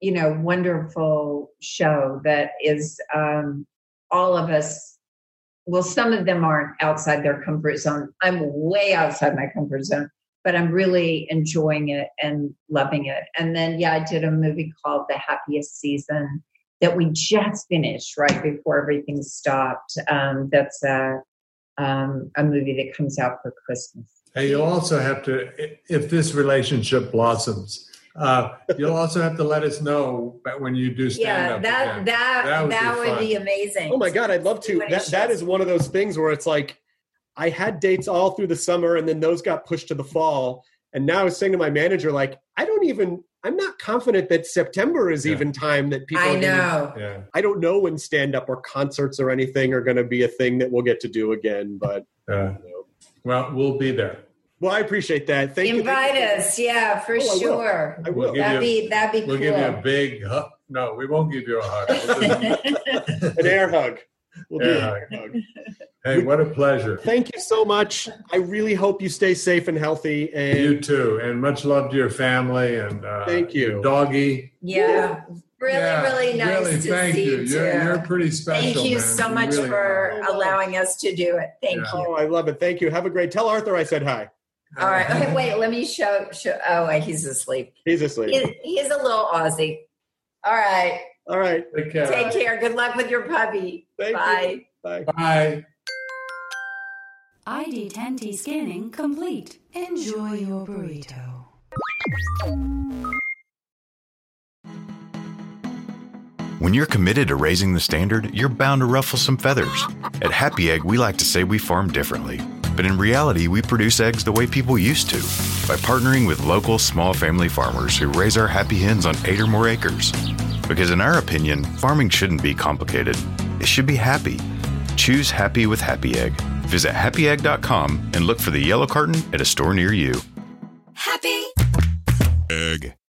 you know wonderful show that is um all of us well some of them aren't outside their comfort zone i'm way outside my comfort zone but I'm really enjoying it and loving it. And then, yeah, I did a movie called The Happiest Season that we just finished right before everything stopped. Um, that's a, um, a movie that comes out for Christmas. And you'll also have to, if this relationship blossoms, uh, you'll also have to let us know about when you do stand Yeah, up. that again. that That would that be would be amazing. Oh my god, I'd love to. what it That that shows. is one of those things where it's like I had dates all through the summer and then those got pushed to the fall. And now I was saying to my manager, like, I don't even I'm not confident that September is Yeah. even time that people I are gonna- know. Yeah. I don't know when stand up or concerts or anything are gonna be a thing that we'll get to do again, but Uh, well, we'll be there. Well, I appreciate that. Thank you. Invite us, yeah, for Oh, I will. sure. I We'll will. give That'd you- be that'd be We'll cool. give you a big hug. No, we won't give you a hug. We'll just- An air hug. We'll Air an air hug. hey, what a pleasure. Thank you so much. I really hope you stay safe and healthy. And You too, and much love to your family and uh, Thank you. your doggy. yeah, really, Yeah, really nice really, to thank see you. you. You're, you're pretty special. Thank you man. so much really for are. allowing us to do it. Thank Yeah. you. oh, I love it. Thank you. Have a great. Tell Arthur I said hi. All right. Uh-huh. Okay, wait, let me show show oh wait, he's asleep. He's asleep. He, he's a little Aussie. All right. All right. Take care. Take care. Good luck with your puppy. Thank Bye. you. Bye. Bye. ID10T scanning complete. Enjoy your burrito. When you're committed to raising the standard, you're bound to ruffle some feathers. At Happy Egg, we like to say we farm differently. But in reality, we produce eggs the way people used to by partnering with local small family farmers who raise our happy hens on eight or more acres. Because in our opinion, farming shouldn't be complicated, it should be happy. Choose happy with Happy Egg. Visit happyegg.com and look for the yellow carton at a store near you. Happy Egg.